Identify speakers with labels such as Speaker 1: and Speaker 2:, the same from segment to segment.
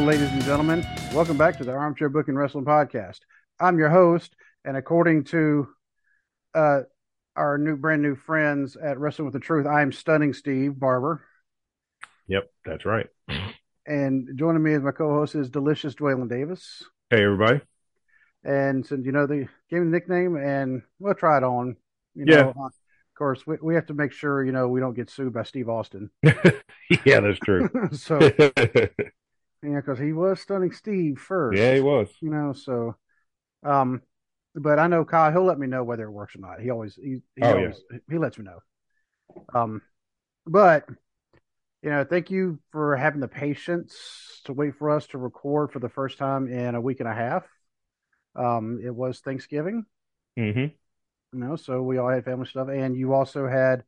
Speaker 1: Ladies and gentlemen. Welcome back to the Armchair Booking Wrestling Podcast. I'm your host, and according to uh, our new, brand new friends at Wrestling with the Truth, I'm Stunning Steve Barber.
Speaker 2: Yep, that's right.
Speaker 1: And joining me as my co-host is Delicious Dwaylen Davis.
Speaker 2: Hey, everybody.
Speaker 1: And since you know the gave me the nickname, and we'll try it on. You
Speaker 2: Yeah.
Speaker 1: know, uh, of course, we, we have to make sure you know we don't get sued by Steve Austin.
Speaker 2: yeah, that's true.
Speaker 1: so
Speaker 2: yeah,
Speaker 1: yeah, because he was Stunning Steve first.
Speaker 2: Yeah, he was.
Speaker 1: you know so um but i know kyle he'll let me know whether it works or not he always he, he
Speaker 2: Oh, yeah.
Speaker 1: always he lets me know um but you know thank you for having the patience to wait for us to record for the first time in a week and a half um it was thanksgiving
Speaker 2: Mm-hmm.
Speaker 1: you know so we all had family stuff and you also had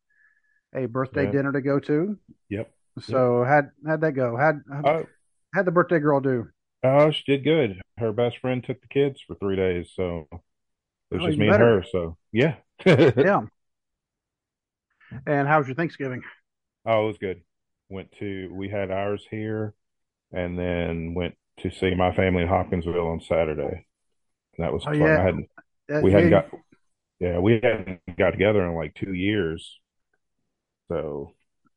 Speaker 1: a birthday
Speaker 2: Yeah.
Speaker 1: dinner to go to
Speaker 2: Yep.
Speaker 1: so how'd how'd that go how'd how'd,
Speaker 2: Oh,
Speaker 1: how'd the birthday girl do
Speaker 2: oh, she did good. Her best friend took the kids for three days, so it was
Speaker 1: Oh,
Speaker 2: just me
Speaker 1: better.
Speaker 2: and her. So yeah.
Speaker 1: yeah and how was your thanksgiving
Speaker 2: Oh, it was good. Went to we had ours here, and then went to see my family in Hopkinsville on Saturday. And that was
Speaker 1: Oh,
Speaker 2: fun.
Speaker 1: yeah.
Speaker 2: I hadn't we
Speaker 1: yeah,
Speaker 2: hadn't got yeah we hadn't got together in like two years, so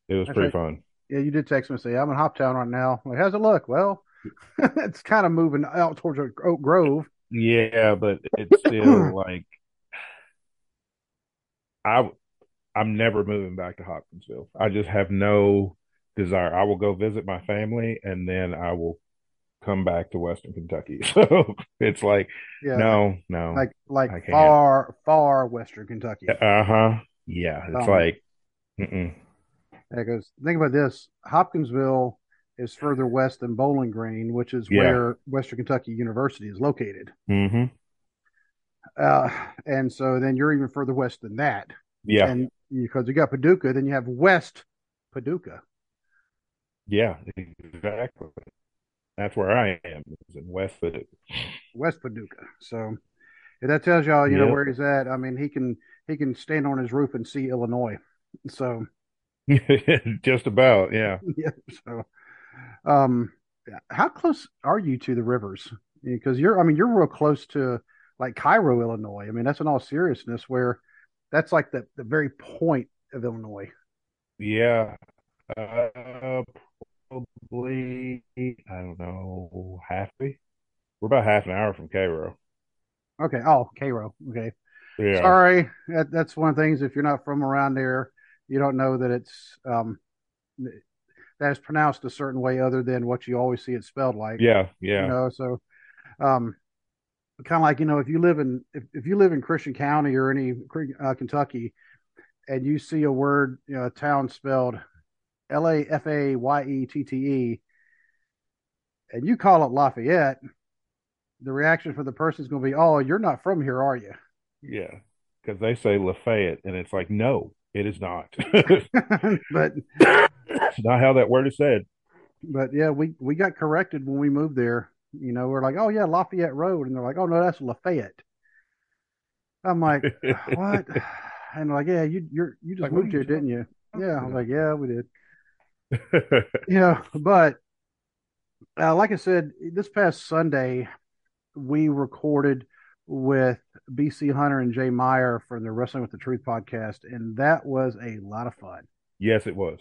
Speaker 2: it was
Speaker 1: That's
Speaker 2: pretty
Speaker 1: right.
Speaker 2: fun.
Speaker 1: Yeah, you did text me and say, I'm in Hoptown right now. I'm like, how's it look? Well, it's kind of moving out towards Oak Grove.
Speaker 2: Yeah, but it's still like I I'm never moving back to Hopkinsville. I just have no desire. I will go visit my family and then I will come back to Western Kentucky. So it's like
Speaker 1: Yeah.
Speaker 2: no, no.
Speaker 1: Like like far, far western Kentucky.
Speaker 2: Uh-huh. Yeah, it's
Speaker 1: Um,
Speaker 2: like mm-mm.
Speaker 1: Because think about this Hopkinsville is further west than Bowling Green, which is
Speaker 2: Yeah.
Speaker 1: where Western Kentucky University is located.
Speaker 2: hmm
Speaker 1: Uh, and so then you're even further west than that.
Speaker 2: Yeah.
Speaker 1: And because you got Paducah, then you have West Paducah.
Speaker 2: Yeah, exactly. That's where I am, is in West Paducah.
Speaker 1: West Paducah. So if that tells y'all, you know, where he's at. I mean, he can he can stand on his roof and see Illinois. So
Speaker 2: Just about, yeah.
Speaker 1: yeah. So, um, how close are you to the rivers? Because you're, I mean, you're real close to like Cairo, Illinois. I mean, that's in all seriousness where that's like the the very point of Illinois.
Speaker 2: Yeah, uh, probably, I don't know, halfway. We're about half an hour from Cairo.
Speaker 1: Okay. Oh, Cairo. Okay.
Speaker 2: Yeah.
Speaker 1: Sorry, that, that's one of the things. If you're not from around there, you don't know that it's um that is pronounced a certain way other than what you always see it spelled like.
Speaker 2: Yeah,
Speaker 1: You
Speaker 2: yeah.
Speaker 1: know, so um kind of like you know if you live in if, if you live in Christian County or any uh, Kentucky and you see a word you know a town spelled L A F A Y E T T E and you call it Lafayette, the reaction for the person is going to be, "Oh, you're not from here, are you?"
Speaker 2: Yeah. Because they say Lafayette, and it's like, no, it is not.
Speaker 1: but
Speaker 2: It's not how that word is said.
Speaker 1: but yeah, we we got corrected when we moved there. You know, we're like, "Oh yeah, Lafayette Road," and they're like, "Oh no, that's Lafayette." I'm like, "What?" And like, "Yeah, you you're you just
Speaker 2: Like,
Speaker 1: moved here,
Speaker 2: you
Speaker 1: didn't you?" Yeah, I was
Speaker 2: about?
Speaker 1: like, "Yeah, we did." Yeah, but uh, like I said, this past Sunday we recorded with BC Hunter and Jay Meyer from the Wrestling with the Truth podcast, and that was a lot of fun.
Speaker 2: Yes, it was.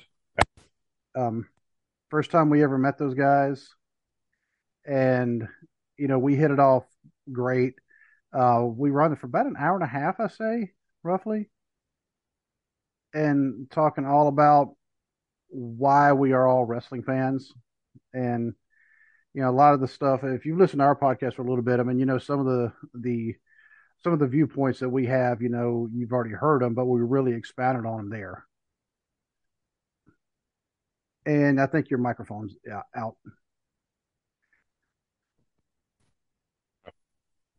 Speaker 1: Um, first time we ever met those guys, and you know we hit it off great. Uh, we were on it for about an hour and a half, I say, roughly, and talking all about why we are all wrestling fans, and you know a lot of the stuff. If you listen to our podcast for a little bit, I mean, you know some of the the some of the viewpoints that we have, you know, you've already heard them, but we really expounded on them there. And I think your microphone's out.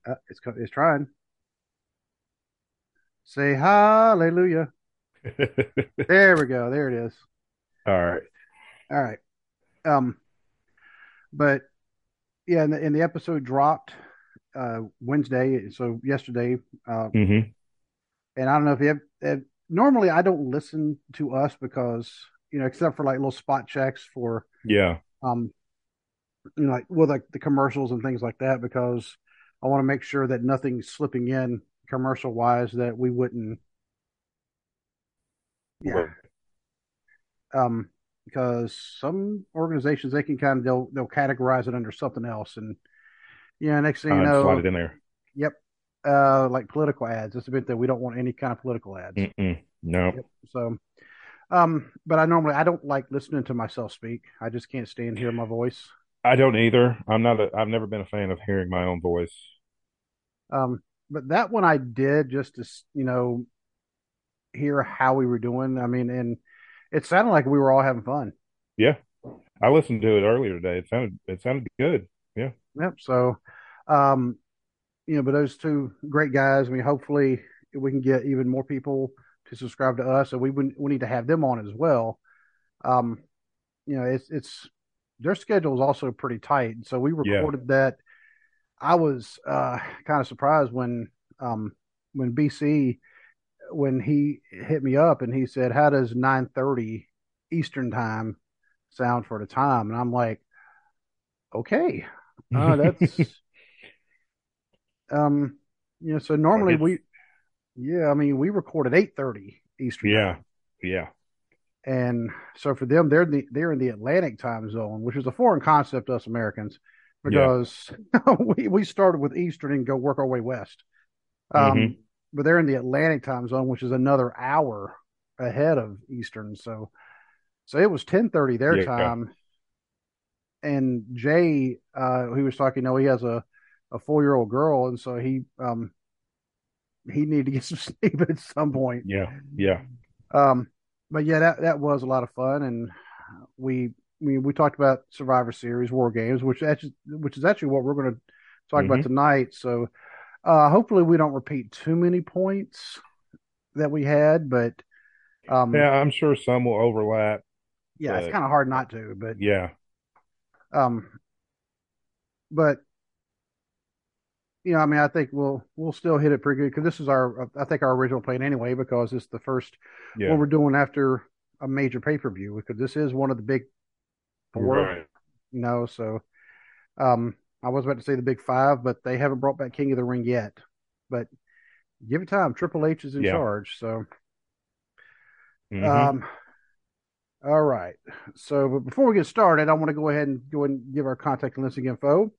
Speaker 1: Uh, it's it's trying. Say hallelujah. There we go. There it is.
Speaker 2: All right.
Speaker 1: All right. Um, but yeah, and the, and the episode dropped uh Wednesday, so yesterday. Uh,
Speaker 2: hmm
Speaker 1: and I don't know if you have. Uh, normally, I don't listen to us because you know, except for like little spot checks for
Speaker 2: Yeah.
Speaker 1: um you know, like with like the commercials and things like that because I want to make sure that nothing's slipping in commercial wise that we wouldn't. Yeah.
Speaker 2: Right.
Speaker 1: Um, because some organizations they can kind of they'll they'll categorize it under something else, and yeah, next thing you
Speaker 2: Uh, slide
Speaker 1: know,
Speaker 2: it in there.
Speaker 1: yep, uh, like political ads. It's a bit that we don't want any kind of political ads.
Speaker 2: Mm-mm. No.
Speaker 1: Yep. So, um, but I normally I don't like listening to myself speak. I just can't stand hearing my voice.
Speaker 2: I don't either. I'm not a, I've never been a fan of hearing my own voice.
Speaker 1: Um, but that one I did just to you know hear how we were doing. I mean, and it sounded like we were all having fun.
Speaker 2: Yeah. I listened to it earlier today. It sounded it sounded good. Yeah.
Speaker 1: Yep. So, um, you know, but those two great guys. I mean, hopefully we can get even more people to subscribe to us, and we we need to have them on as well. Um, you know, it's it's their schedule is also pretty tight, so we
Speaker 2: Yeah.
Speaker 1: recorded that. I was uh kind of surprised when um when BC when he hit me up and he said, "How does nine thirty Eastern time sound for the time?" And I'm like, "Okay, uh, that's um, you know, so normally we, yeah, I mean, we record at eight thirty Eastern
Speaker 2: yeah.
Speaker 1: time,
Speaker 2: Yeah.
Speaker 1: and so for them, they're in the they're in the Atlantic time zone, which is a foreign concept to us Americans
Speaker 2: Yeah.
Speaker 1: because we we started with Eastern and go work our way west. Um,
Speaker 2: Mhm.
Speaker 1: but they're in the Atlantic time zone, which is another hour ahead of Eastern. So, so it was ten thirty their
Speaker 2: Yeah.
Speaker 1: time. And Jay, uh, he was talking. No, he has a a four year old girl, and so he um he needed to get some sleep at some point.
Speaker 2: Yeah. Yeah.
Speaker 1: Um, but yeah, that that was a lot of fun, and we we we talked about Survivor Series, War Games, which actually which is actually what we're going to talk about
Speaker 2: Mhm.
Speaker 1: tonight. So, uh, hopefully we don't repeat too many points that we had, but um,
Speaker 2: Yeah, I'm sure some will overlap,
Speaker 1: yeah, it's kind of hard not to, but
Speaker 2: yeah.
Speaker 1: Um, but you know, I mean, I think we'll we'll still hit it pretty good because this is our I think our original plan anyway because it's the first what
Speaker 2: Yeah.
Speaker 1: we're doing after a major pay per view because this is one of the big four,
Speaker 2: Right.
Speaker 1: you know. So, um, I was about to say the big five, but they haven't brought back King of the Ring yet. But give it time. Triple H is in
Speaker 2: Yeah.
Speaker 1: charge. So,
Speaker 2: Mhm.
Speaker 1: um, all right. So, but before we get started, I want to go ahead and go and give our contact and listing info.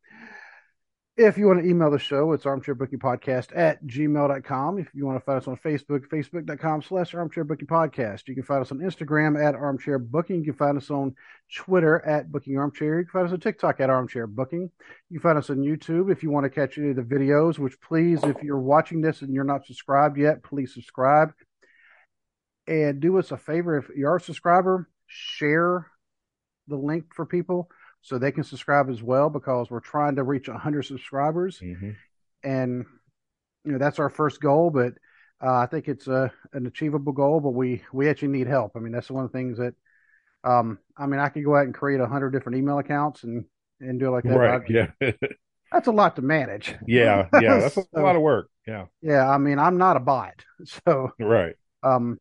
Speaker 1: If you want to email the show, it's armchairbookingpodcast at gmail.com. If you want to find us on Facebook, facebook.com slash armchairbookingpodcast. You can find us on Instagram at armchairbooking. You can find us on Twitter at booking armchair. You can find us on TikTok at armchair booking. You can find us on YouTube if you want to catch any of the videos, which please, if you're watching this and you're not subscribed yet, please subscribe. And do us a favor if you are a subscriber, share the link for people so they can subscribe as well because we're trying to reach 100 subscribers
Speaker 2: Mhm.
Speaker 1: and you know that's our first goal but uh, i think it's a, an achievable goal but we we actually need help i mean that's one of the things that um i mean i could go out and create 100 different email accounts and and do it like that
Speaker 2: Right. Yeah.
Speaker 1: that's a lot to manage
Speaker 2: Yeah. Yeah. That's a lot of work. Yeah.
Speaker 1: yeah i mean i'm not a bot so
Speaker 2: Right.
Speaker 1: um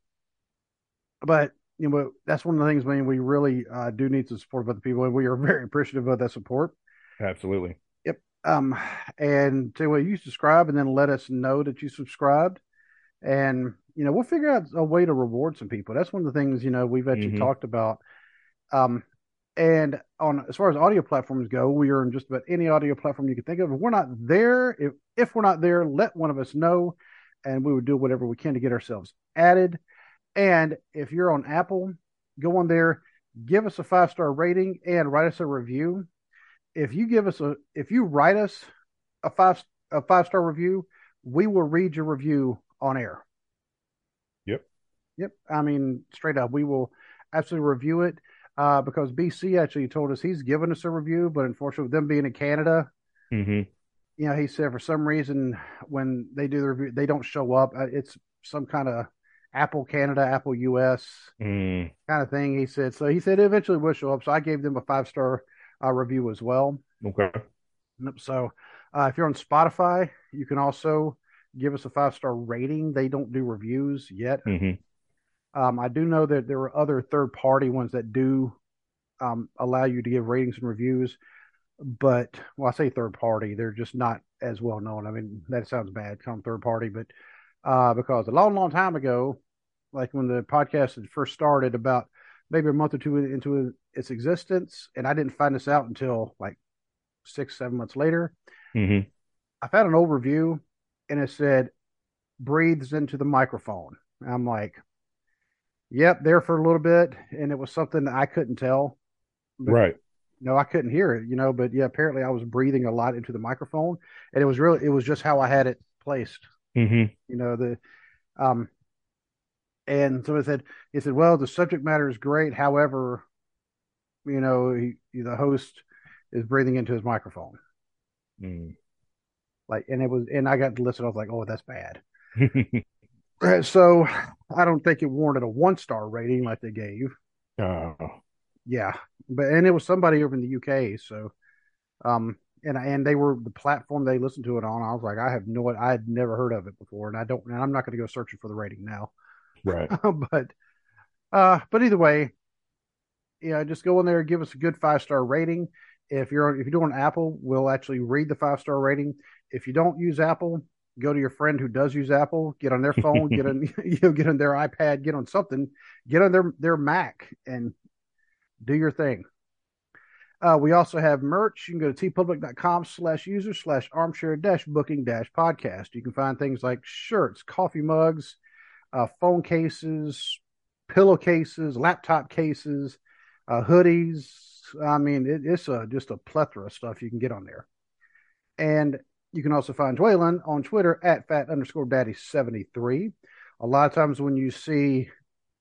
Speaker 1: but you know that's one of the things I mean we really uh, do need the support of other people and we are very appreciative of that support
Speaker 2: Absolutely. Yep.
Speaker 1: Um and you what you subscribe and then let us know that you subscribed and you know we'll figure out a way to reward some people that's one of the things you know we've actually
Speaker 2: Mhm.
Speaker 1: talked about um and on as far as audio platforms go we are in just about any audio platform you can think of if we're not there if if we're not there let one of us know and we would do whatever we can to get ourselves added and if you're on apple go on there give us a five star rating and write us a review if you give us a if you write us a five a five star review, we will read your review on air.
Speaker 2: Yep.
Speaker 1: Yep. I mean, straight up, we will absolutely review it. Uh, because BC actually told us he's given us a review, but unfortunately, with them being in Canada,
Speaker 2: mm-hmm.
Speaker 1: you know, he said for some reason when they do the review, they don't show up. Uh, It's some kind of Apple Canada, Apple US
Speaker 2: Mm.
Speaker 1: kind of thing. He said so. He said eventually will show up. So I gave them a five star uh, review as well.
Speaker 2: Okay.
Speaker 1: So uh, if you're on Spotify, you can also give us a five star rating. They don't do reviews yet.
Speaker 2: hmm
Speaker 1: Um, I do know that there are other third party ones that do um, allow you to give ratings and reviews. but well, I say third party, they're just not as well known. I mean, that sounds bad, come third party, but uh, because a long, long time ago, like when the podcast had first started, about maybe a month or two into its existence, and I didn't find this out until like six, seven months later.
Speaker 2: Mm-hmm.
Speaker 1: I found an overview, and it said breathes into the microphone. And I'm like, yep, there for a little bit, and it was something that I couldn't tell. But,
Speaker 2: Right.
Speaker 1: No, I couldn't hear it, you know, but yeah, apparently I was breathing a lot into the microphone, and it was really, it was just how I had it placed,
Speaker 2: Mm-hmm.
Speaker 1: you know, the, um, and so it said, he said, well, the subject matter is great. However, you know, he, the host is breathing into his microphone.
Speaker 2: Mm.
Speaker 1: Like, and it was, and I got to listen. I was like, oh, that's bad. So I don't think it warranted a one star rating like they gave.
Speaker 2: oh.
Speaker 1: Yeah, but and it was somebody over in the UK. So, um, and and they were the platform they listened to it on. I was like, I have no, I had never heard of it before, and I don't, and I'm not going to go searching for the rating now.
Speaker 2: Right.
Speaker 1: but, uh, but either way, yeah, just go in there, give us a good five star rating. If you're if you're doing Apple, we'll actually read the five star rating. If you don't use Apple, go to your friend who does use Apple, get on their phone, get on you know, get on their iPad, get on something, get on their their Mac, and do your thing. Uh, we also have merch. You can go to teepublic.com slash user slash armchair dash booking dash podcast. You can find things like shirts, coffee mugs, uh, phone cases, pillowcases, laptop cases, uh, hoodies. I mean, it, it's a, just a plethora of stuff you can get on there. And you can also find Dwaylen on Twitter at fat underscore daddy 73. A lot of times when you see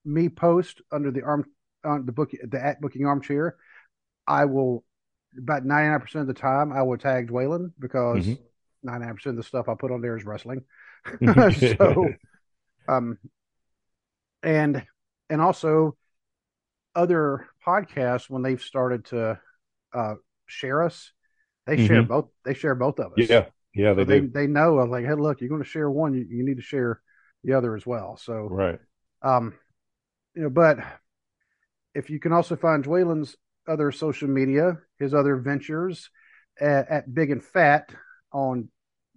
Speaker 1: me post under the arm on the book the at booking armchair, I will about 99% of the time I will tag Dwaylen because
Speaker 2: Mhm.
Speaker 1: 99% of the stuff I put on there is wrestling.
Speaker 2: Mm-hmm.
Speaker 1: so um and and also other podcasts when they've started to uh share us, they share
Speaker 2: Mhm.
Speaker 1: both they share both of us.
Speaker 2: yeah. Yeah,
Speaker 1: So
Speaker 2: they
Speaker 1: they,
Speaker 2: do.
Speaker 1: they know of like, hey, look, you're going to share one, you, you need to share the other as well. So,
Speaker 2: Right.
Speaker 1: um, you know, but if you can also find Dwaylen's other social media, his other ventures at, at Big and Fat on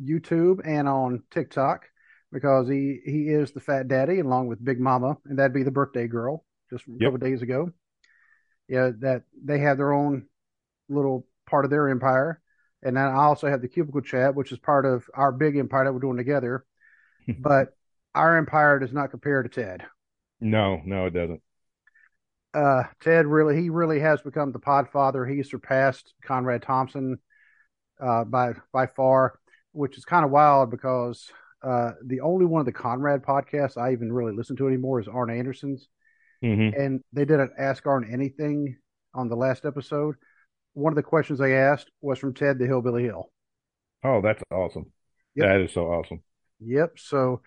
Speaker 1: YouTube and on TikTok, because he he is the Fat Daddy along with Big Mama, and that'd be the birthday girl just a
Speaker 2: Yep.
Speaker 1: couple days ago. Yeah, that they have their own little part of their empire. And then I also have the cubicle chat, which is part of our big empire that we're doing together. but our empire does not compare to Ted.
Speaker 2: No, no, it doesn't.
Speaker 1: Uh, Ted really, he really has become the podfather. He surpassed Conrad Thompson uh, by by far, which is kind of wild because uh, the only one of the Conrad podcasts I even really listen to anymore is Arn Anderson's,
Speaker 2: hmm
Speaker 1: and they did an Ask Arn Anything on the last episode. One of the questions they asked was from Ted the Hillbilly Hill.
Speaker 2: Oh, that's awesome.
Speaker 1: Yep.
Speaker 2: That is so awesome.
Speaker 1: Yep. So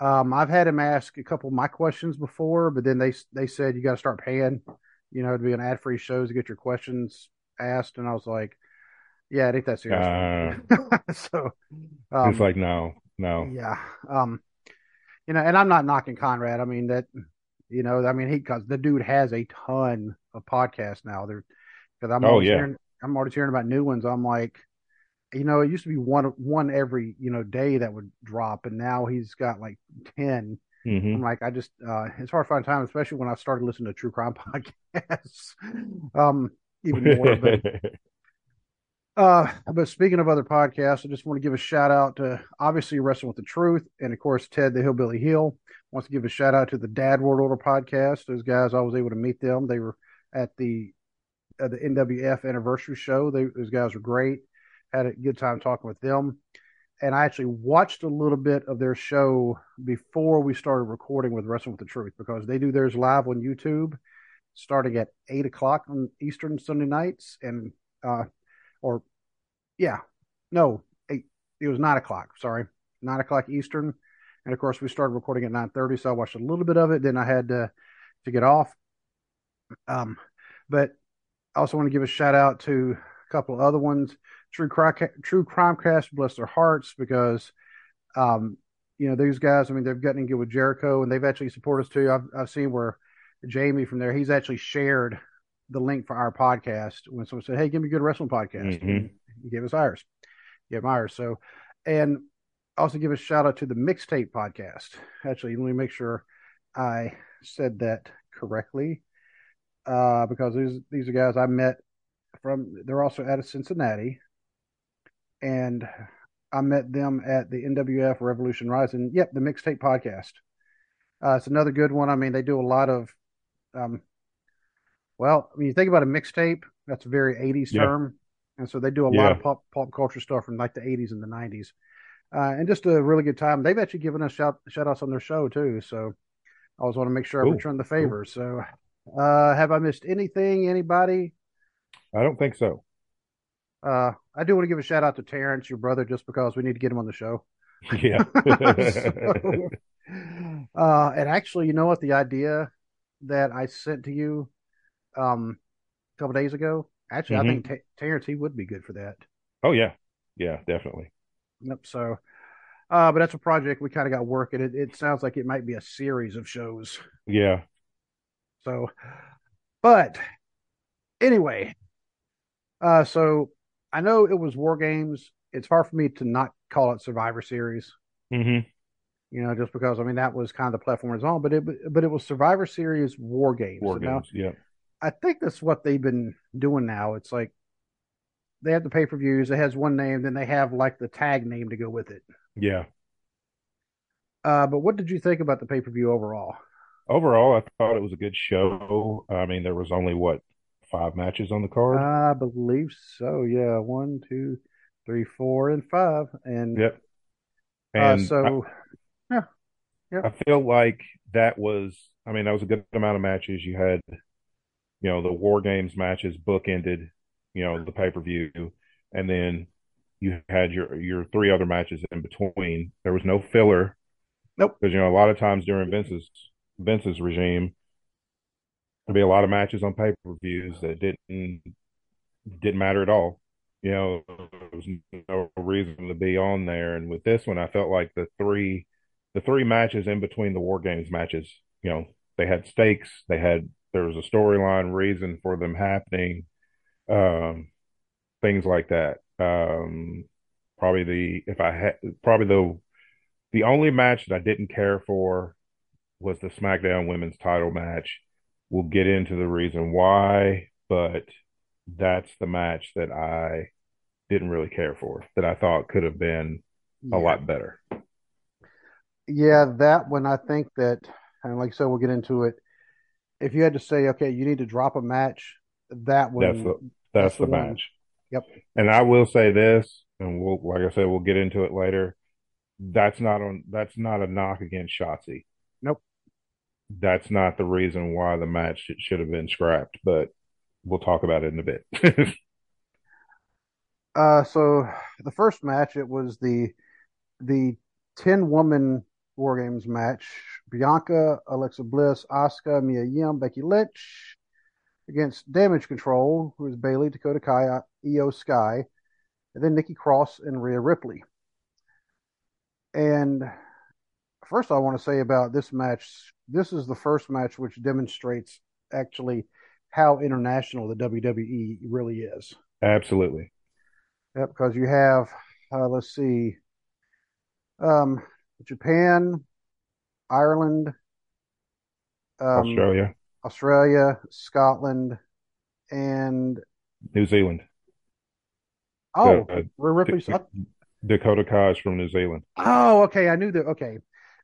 Speaker 1: um, I've had him ask a couple of my questions before, but then they they said you got to start paying, you know, to be an ad free shows to get your questions asked, and I was like, yeah, it ain't that serious. so um,
Speaker 2: it's like no, no.
Speaker 1: yeah, um, you know, and I'm not knocking Conrad. I mean that, you know, I mean he because the dude has a ton of podcasts now. There, because I'm
Speaker 2: Oh,
Speaker 1: always
Speaker 2: yeah.
Speaker 1: hearing I'm always hearing about new ones. I'm like, you know, it used to be one one every you know day that would drop, and now he's got like ten.
Speaker 2: hmm
Speaker 1: I'm like, I just uh, it's hard to find time, especially when I started listening to true crime podcasts. um, even more, but uh, but speaking of other podcasts, I just want to give a shout out to obviously Wrestling with the Truth, and of course Ted the Hillbilly Hill. Wants to give a shout out to the Dad World Order podcast. Those guys, I was able to meet them. They were at the uh, the NWF anniversary show. They, those guys were great. Had a good time talking with them. And I actually watched a little bit of their show before we started recording with Wrestling with the Truth because they do theirs live on YouTube starting at eight o'clock on Eastern Sunday nights and uh or yeah, no, eight it was nine o'clock, sorry. Nine o'clock Eastern. And of course we started recording at nine thirty, so I watched a little bit of it, then I had to to get off. Um but I also want to give a shout out to a couple other ones. True Crime, True Crime Cast, bless their hearts, because um, you know these guys. I mean, they've gotten in good with Jericho, and they've actually supported us too. I've I've seen where Jamie from there, he's actually shared the link for our podcast when someone said, "Hey, give me a good wrestling podcast."
Speaker 2: Mhm.
Speaker 1: He gave us ours. Gave ours. So, and also give a shout out to the Mixtape podcast. Actually, let me make sure I said that correctly, uh, because these these are guys I met from. They're also out of Cincinnati, and I met them at the NWF Revolution Rising. Yep, the Mixtape podcast. Uh, it's another good one. I mean, they do a lot of, um, well, when you think about a mixtape, that's a very 80s
Speaker 2: Yeah.
Speaker 1: term. And so they do a lot of pop, pop culture stuff from like the 80s and the 90s. Uh, and just a really good time. They've actually given us shout, shout outs on their show too. So I always want to make sure I return the favor. So, uh, have I missed anything? Anybody?
Speaker 2: I don't think so.
Speaker 1: Uh, I do want to give a shout out to Terrence, your brother, just because we need to get him on the show.
Speaker 2: Yeah.
Speaker 1: So, uh, and actually, you know what? The idea that I sent to you um, a couple days ago, actually, I
Speaker 2: Mhm.
Speaker 1: think T- Terrence he would be good for that.
Speaker 2: oh yeah. Yeah, definitely.
Speaker 1: Yep. So, uh, but that's a project we kind of got working. It, it sounds like it might be a series of shows.
Speaker 2: Yeah.
Speaker 1: So, but anyway, uh, so I know it was War Games. It's hard for me to not call it Survivor Series.
Speaker 2: hmm
Speaker 1: you know, just because I mean that was kind of the platform it's on, but it but it was Survivor Series War Games.
Speaker 2: War
Speaker 1: So now,
Speaker 2: games. Yeah.
Speaker 1: I think that's what they've been doing now. It's like they have the pay per views. It has one name, then they have like the tag name to go with it.
Speaker 2: Yeah.
Speaker 1: Uh, but what did you think about the pay per view overall?
Speaker 2: Overall, I thought it was a good show. I mean, there was only what five matches on the card.
Speaker 1: I believe so. Yeah, one, two, three, four, and five, and
Speaker 2: Yep.
Speaker 1: uh,
Speaker 2: And
Speaker 1: so
Speaker 2: I, I feel like that was, I mean, that was a good amount of matches. You had, you know, the War Games matches bookended, you know, the pay per view, and then you had your your three other matches in between. There was no filler.
Speaker 1: Nope.
Speaker 2: Because you know, a lot of times during Vince's Vince's regime, there'd be a lot of matches on pay per views that didn't didn't matter at all. You know, there was no reason to be on there. And with this one, I felt like the three the three matches in between the War Games matches, you know, they had stakes. They had there was a storyline reason for them happening, um, things like that. Um, probably the if I had probably the the only match that I didn't care for was the SmackDown Women's Title match. We'll get into the reason why, but that's the match that I didn't really care for. That I thought could have been a
Speaker 1: yeah.
Speaker 2: lot better.
Speaker 1: Yeah, that one I think that, and like I said, we'll get into it. If you had to say, okay, you need to drop a match, that one,
Speaker 2: That's the that's,
Speaker 1: that's
Speaker 2: the,
Speaker 1: the
Speaker 2: match.
Speaker 1: Yep.
Speaker 2: And I will say this, and we'll like I said, we'll get into it later. That's not on. That's not a knock against Shotzi.
Speaker 1: Nope.
Speaker 2: That's not the reason why the match should, should have been scrapped, but we'll talk about it in a bit.
Speaker 1: Uh, so the first match, it was the the ten woman War Games match: Bianca, Alexa Bliss, Asuka, Mia Yim, Becky Lynch against Damage Control, who is Bayley, Dakota Kai, Iyo Sky, and then Nikki Cross and Rhea Ripley. And first, I want to say about this match: this is the first match which demonstrates actually how international the WWE really is.
Speaker 2: Absolutely.
Speaker 1: Yep, because you have, uh, let's see, um, Japan, Ireland, um,
Speaker 2: Australia,
Speaker 1: Australia, Scotland, and
Speaker 2: New Zealand.
Speaker 1: oh,
Speaker 2: Uh,
Speaker 1: Rhea Ripley's.
Speaker 2: D- Dakota Kai is from New Zealand.
Speaker 1: Oh, okay, I knew that. Okay,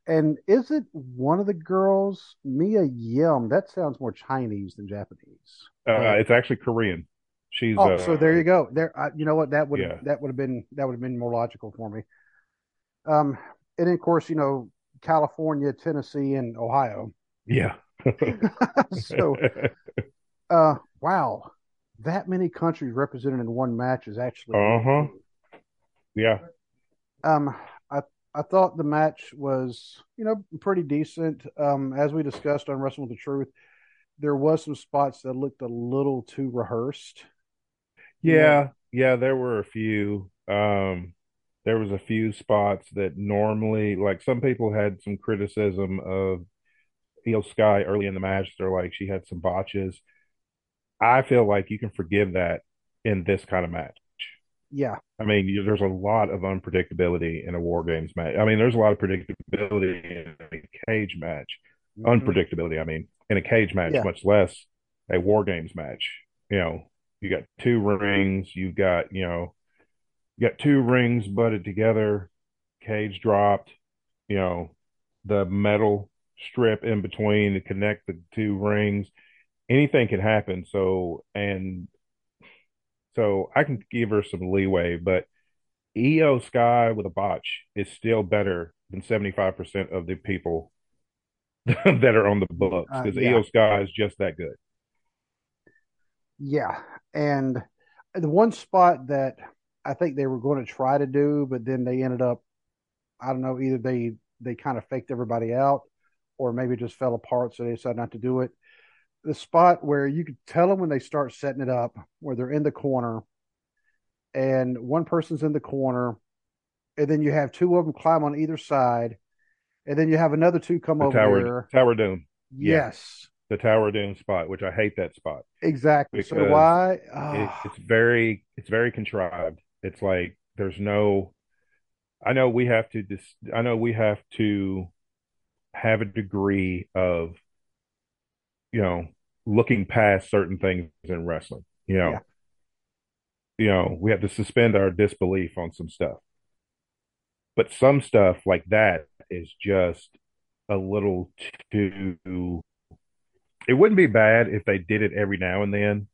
Speaker 1: and is it one of the girls, Mia Yim? That sounds more Chinese than Japanese.
Speaker 2: Uh, it's actually Korean. She's
Speaker 1: Oh,
Speaker 2: uh,
Speaker 1: so there you go. There, uh, you know what? That would
Speaker 2: Yeah.
Speaker 1: that would have been that would have been more logical for me. Um, and then, of course, you know, California, Tennessee, and Ohio.
Speaker 2: yeah.
Speaker 1: so, uh, wow, that many countries represented in one match is actually.
Speaker 2: Uh-huh. yeah.
Speaker 1: Um, I I thought the match was you know pretty decent. Um, as we discussed on Wrestling with the Truth, there was some spots that looked a little too rehearsed.
Speaker 2: Yeah, yeah, there were a few. Um, there was a few spots that normally, like some people had some criticism of Iyo Sky early in the match. They're like she had some botches. I feel like you can forgive that in this kind of match.
Speaker 1: Yeah.
Speaker 2: I mean, you, there's a lot of unpredictability in a war games match. I mean, there's a lot of predictability in a cage match.
Speaker 1: hmm
Speaker 2: Unpredictability, I mean, in a cage match,
Speaker 1: Yeah.
Speaker 2: much less a war games match. You know, you got two rings, you've got, you know, you got two rings butted together, cage dropped, you know, the metal strip in between to connect the two rings. Anything can happen. So, and so I can give her some leeway, but Iyo Sky with a botch is still better than 75% of the people that are on the books
Speaker 1: Uh,
Speaker 2: because
Speaker 1: yeah.
Speaker 2: Iyo Sky is just that good.
Speaker 1: Yeah. And the one spot that I think they were going to try to do, but then they ended up, I don't know, either they they kind of faked everybody out or maybe just fell apart, so they decided not to do it. The spot where you could tell them when they start setting it up, where they're in the corner and one person's in the corner, and then you have two of them climb on either side, and then you have another two come
Speaker 2: The
Speaker 1: over
Speaker 2: Tower
Speaker 1: there.
Speaker 2: Tower Doom. Yeah,
Speaker 1: Yes,
Speaker 2: the Tower Doom spot, which I hate that spot
Speaker 1: exactly. So
Speaker 2: because
Speaker 1: I.
Speaker 2: it,
Speaker 1: Oh,
Speaker 2: it's very it's very contrived. It's like there's no I know we have to dis I know we have to have a degree of, you know, looking past certain things in wrestling. You
Speaker 1: yeah,
Speaker 2: know, you know, we have to suspend our disbelief on some stuff. But some stuff like that is just a little too it wouldn't be bad if they did it every now and then,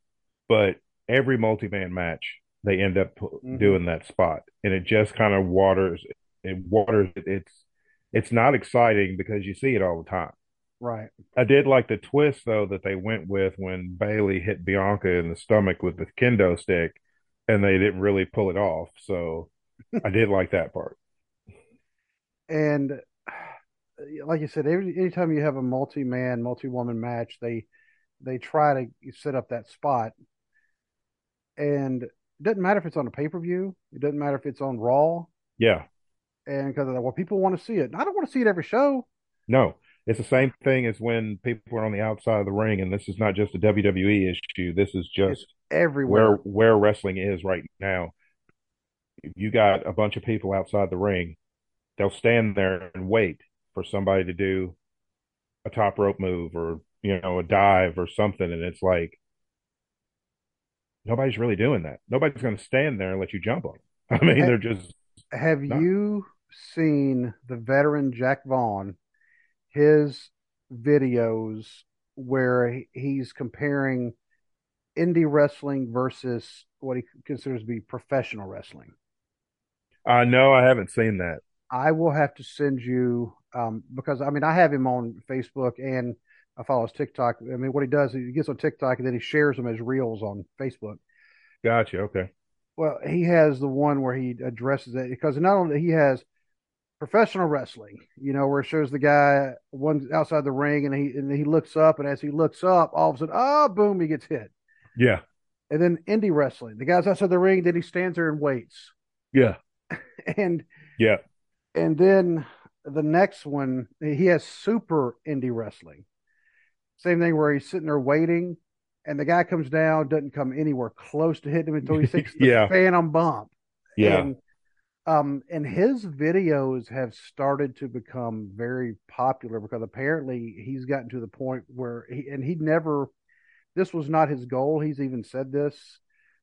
Speaker 2: but every multi-man match they end up
Speaker 1: hmm
Speaker 2: doing that spot. And it just kind of waters it waters it. it's it's not exciting because you see it all the time.
Speaker 1: Right.
Speaker 2: i did like the twist though that they went with when bayley hit bianca in the stomach with the kendo stick and they didn't really pull it off. So i did like that part.
Speaker 1: And like you said, every anytime you have a multi-man, multi-woman match, they they try to set up that spot, and it doesn't matter if it's on a pay-per-view, it doesn't matter if it's on Raw,
Speaker 2: yeah
Speaker 1: and because well, people want to see it. I don't want to see it every show.
Speaker 2: no it's the same thing as when people are on the outside of the ring and this is not just a wwe issue this is just where
Speaker 1: everywhere.
Speaker 2: where wrestling is right now you got a bunch of people outside the ring, they'll stand there and wait for somebody to do a top rope move or you know a dive or something, and it's like nobody's really doing that. Nobody's going to stand there and let you jump on them. I mean,
Speaker 1: Ha-
Speaker 2: they're just
Speaker 1: have
Speaker 2: not.
Speaker 1: you seen the veteran Jack Vaughn? His videos where he's comparing indie wrestling versus what he considers to be professional wrestling.
Speaker 2: I no, I haven't seen that.
Speaker 1: I will have to send you um, because I mean I have him on Facebook and I follow his TikTok. I mean what he does he gets on TikTok and then he shares them as reels on Facebook.
Speaker 2: Gotcha. Okay.
Speaker 1: Well, he has the one where he addresses it because not only he has professional wrestling, you know, where it shows the guy one outside the ring and he and he looks up and as he looks up, all of a sudden, ah, oh, boom, he gets hit.
Speaker 2: Yeah.
Speaker 1: And then indie wrestling, the guy's outside the ring, then he stands there and waits.
Speaker 2: Yeah.
Speaker 1: And
Speaker 2: Yeah.
Speaker 1: and then the next one, he has super indie wrestling. Same thing where he's sitting there waiting, and the guy comes down, doesn't come anywhere close to hitting him until he takes the
Speaker 2: yeah.
Speaker 1: phantom bump.
Speaker 2: Yeah.
Speaker 1: And um and his videos have started to become very popular because apparently he's gotten to the point where he and he never this was not his goal. He's even said this.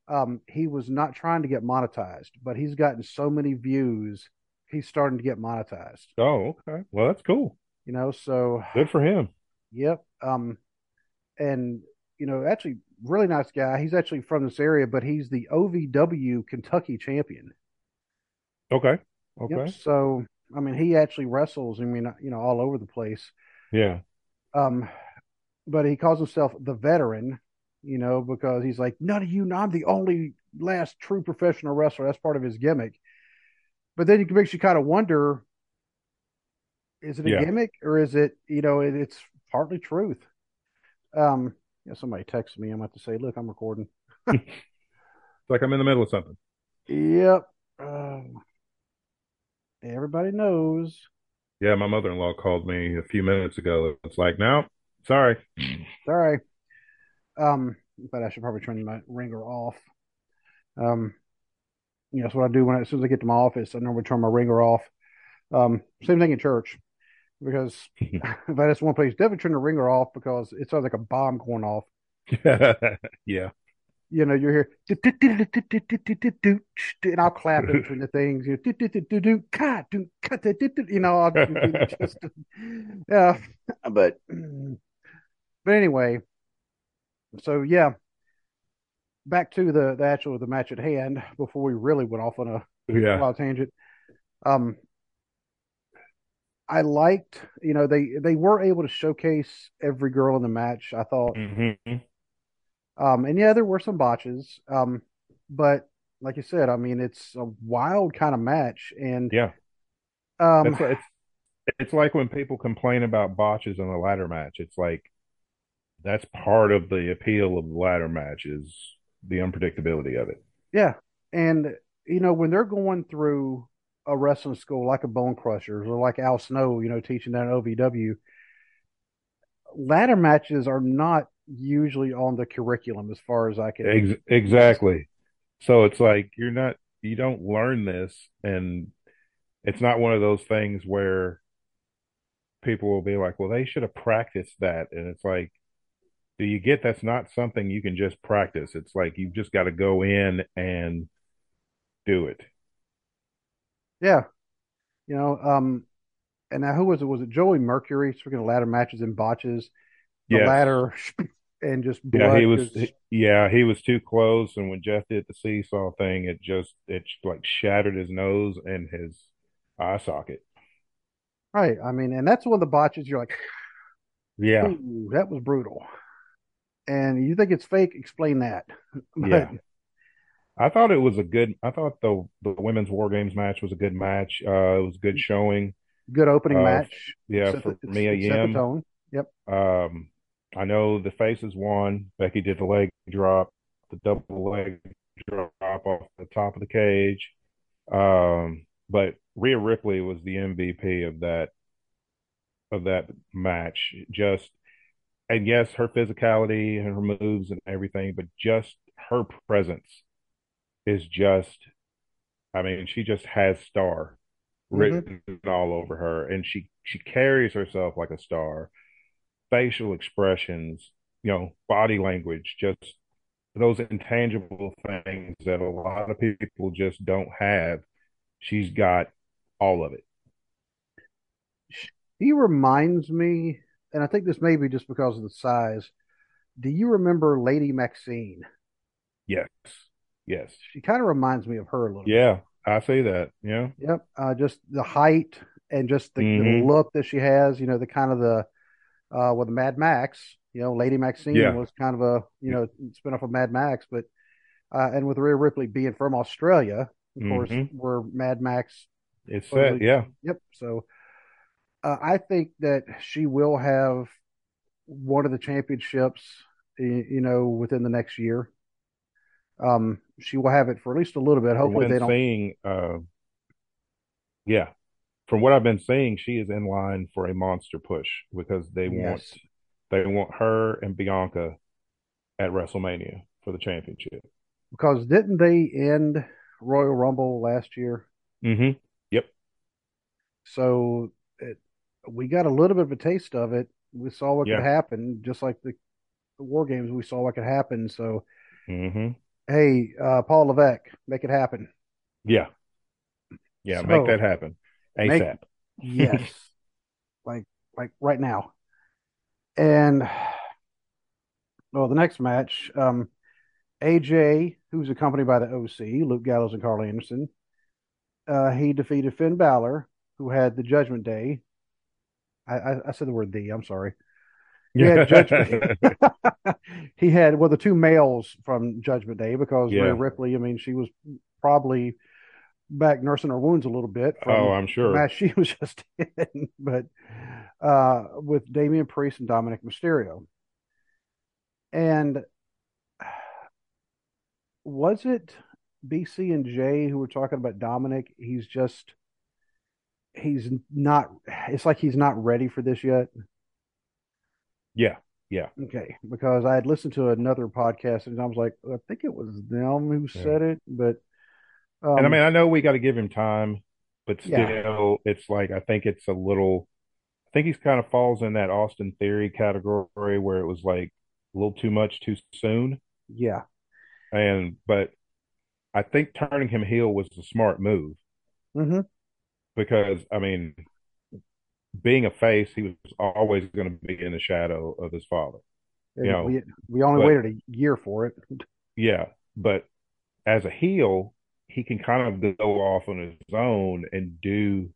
Speaker 1: Um, he was not trying to get monetized, but he's gotten so many views, he's starting to get monetized.
Speaker 2: Oh, okay. Well, that's cool.
Speaker 1: You know, so
Speaker 2: Good for him.
Speaker 1: Yep. Um, and you know, actually, really nice guy. He's actually from this area, but he's the OVW Kentucky champion.
Speaker 2: Okay.
Speaker 1: Yep.
Speaker 2: Okay.
Speaker 1: So I mean, he actually wrestles. I mean, you know, all over the place.
Speaker 2: Yeah.
Speaker 1: Um, but he calls himself the veteran, you know, because he's like, none of you, know, I'm the only last true professional wrestler. That's part of his gimmick. But then it makes you kind of wonder, is it a
Speaker 2: Yeah.
Speaker 1: gimmick or is it, you know, it, it's partly truth. Um, yeah, somebody texted me. I'm about to say, look, I'm recording.
Speaker 2: It's like I'm in the middle of something.
Speaker 1: Yep. Uh, everybody knows.
Speaker 2: Yeah, my mother-in-law called me a few minutes ago. It's like, no, sorry.
Speaker 1: Sorry. Um, but I should probably turn my ringer off. Um, you know, that's what I do when I, as soon as I get to my office. I normally turn my ringer off. Um, same thing in church because if I just one place, definitely turn the ringer off because it sounds like a bomb going off.
Speaker 2: yeah.
Speaker 1: You know, you're here, and I'll clap in between the things. You know, you know, I'll just, yeah. But, but anyway, so yeah, back to the the actual the match at hand before we really went off on a
Speaker 2: Yeah.
Speaker 1: wild tangent. Um, I liked, you know, they they were able to showcase every girl in the match. I thought,
Speaker 2: hmm
Speaker 1: um, and yeah, there were some botches, um, but like you said, I mean, it's a wild kind of match, and
Speaker 2: Yeah.
Speaker 1: um,
Speaker 2: It's it's it's like when people complain about botches in a ladder match. It's like that's part of the appeal of the ladder match is the unpredictability of it.
Speaker 1: yeah, and you know, when they're going through a wrestling school like a Bone Crushers or like Al Snow, you know, teaching down at OVW, ladder matches are not usually on the curriculum as far as I can.
Speaker 2: Ex exactly. So it's like you're not you don't learn this and it's not one of those things where people will be like, well, they should have practiced that. And it's like, do you get that's not something you can just practice? It's like you've just got to go in and do it.
Speaker 1: Yeah, you know, um, and now who was it? Was it Joey Mercury? Speaking of ladder matches and botches, the ladder and just
Speaker 2: Yeah, he was
Speaker 1: just
Speaker 2: yeah, he was too close and when Jeff did the seesaw thing, it just it like shattered his nose and his eye socket.
Speaker 1: right. I mean, and that's one of the botches you're like,
Speaker 2: Yeah.
Speaker 1: that was brutal. And you think it's fake? Explain that. But
Speaker 2: Yeah. I thought it was a good I thought the the women's war games match was a good match. Uh it was a good showing.
Speaker 1: good opening
Speaker 2: Uh
Speaker 1: match.
Speaker 2: yeah,
Speaker 1: Set
Speaker 2: for
Speaker 1: the,
Speaker 2: Mia
Speaker 1: the
Speaker 2: Yim.
Speaker 1: tone. Yep.
Speaker 2: Um I know the faces won. Becky did the leg drop, the double leg drop off the top of the cage. Um but Rhea Ripley was the MVP of that of that match. Just and yes, her physicality and her moves and everything, but just her presence is just I mean, she just has star
Speaker 1: hmm
Speaker 2: written all over her and she she carries herself like a star. Facial expressions, you know, body language, just those intangible things that a lot of people just don't have. She's got all of it.
Speaker 1: He reminds me, and I think this may be just because of the size. Do you remember Lady Maxine?
Speaker 2: Yes. Yes.
Speaker 1: She kind of reminds me of her a little bit.
Speaker 2: Yeah, I see that. Yeah.
Speaker 1: Yep. Uh, just the height and just the, the
Speaker 2: hmm
Speaker 1: look that she has, you know, the kind of the uh with Mad Max, you know, Lady Maxine
Speaker 2: Yeah.
Speaker 1: was kind of a, you know, spin off of Mad Max, but uh and with Rhea Ripley being from Australia, of course,
Speaker 2: hmm
Speaker 1: where Mad Max
Speaker 2: It's set. Yeah.
Speaker 1: yep. So uh, I think that she will have one of the championships, you know, within the next year. Um, she will have it for at least a little bit. Hopefully they don't.
Speaker 2: seeing, uh, yeah. From what I've been seeing, she is in line for a monster push because they want they want her and Bianca at WrestleMania for the championship.
Speaker 1: because didn't they end Royal Rumble last year?
Speaker 2: Mm-hmm. Yep.
Speaker 1: So it, we got a little bit of a taste of it. We saw what could happen, just like the, the War Games. We saw what could happen. So
Speaker 2: hmm
Speaker 1: hey, uh, Paul Levesque, make it happen.
Speaker 2: Yeah. Yeah. Make that
Speaker 1: So
Speaker 2: happen
Speaker 1: make
Speaker 2: ASAP.
Speaker 1: yes, like like right now. And well, the next match, um, AJ, who's accompanied by the OC, Luke Gallows and Karl Anderson, uh, he defeated Finn Balor, who had the Judgment Day. I, I, I said the word "the." I'm sorry. He had Judgment. he had well the two males from Judgment Day because
Speaker 2: Yeah.
Speaker 1: Ripley. I mean, she was probably back nursing her wounds a little bit
Speaker 2: Oh, I'm sure.
Speaker 1: she was just in, but uh, with Damian Priest and Dominic Mysterio. And was it BC and Jay who were talking about Dominic? He's just he's not. It's like he's not ready for this yet.
Speaker 2: Yeah. Yeah.
Speaker 1: Okay, because I had listened to another podcast and I was like, I think it was them who
Speaker 2: Yeah.
Speaker 1: said it, but
Speaker 2: And I
Speaker 1: um,
Speaker 2: mean, I know we got to give him time, but
Speaker 1: yeah,
Speaker 2: still, it's like I think it's a little. I think he's kind of falls in that Austin Theory category where it was like a little too much too soon.
Speaker 1: yeah,
Speaker 2: And but I think turning him heel was a smart move
Speaker 1: hmm
Speaker 2: because I mean, being a face, he was always going to be in the shadow of his father. You
Speaker 1: and
Speaker 2: know,
Speaker 1: we we only
Speaker 2: but
Speaker 1: waited a year for it.
Speaker 2: yeah, but as a heel, he can kind of go off on his own and do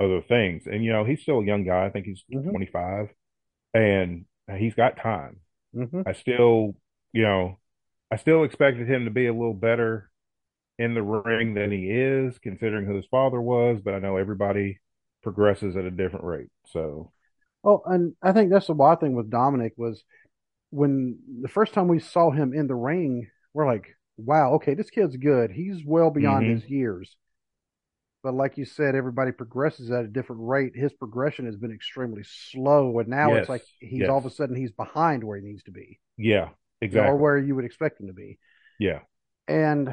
Speaker 2: other things. And you know, he's still a young guy. I think he's
Speaker 1: hmm
Speaker 2: 25 and he's got time.
Speaker 1: hmm
Speaker 2: I still, you know, I still expected him to be a little better in the ring than he is, considering who his father was, but I know everybody progresses at a different rate. So,
Speaker 1: Well, and I think that's the wild thing with Dominic was when the first time we saw him in the ring, we're like, wow, okay, this kid's good. He's well beyond
Speaker 2: hmm
Speaker 1: his years. But like you said, everybody progresses at a different rate. His progression has been extremely slow, and now it's like he's all of a sudden he's behind where he needs to be,
Speaker 2: yeah,
Speaker 1: exactly. or where you would expect him to be.
Speaker 2: Yeah.
Speaker 1: And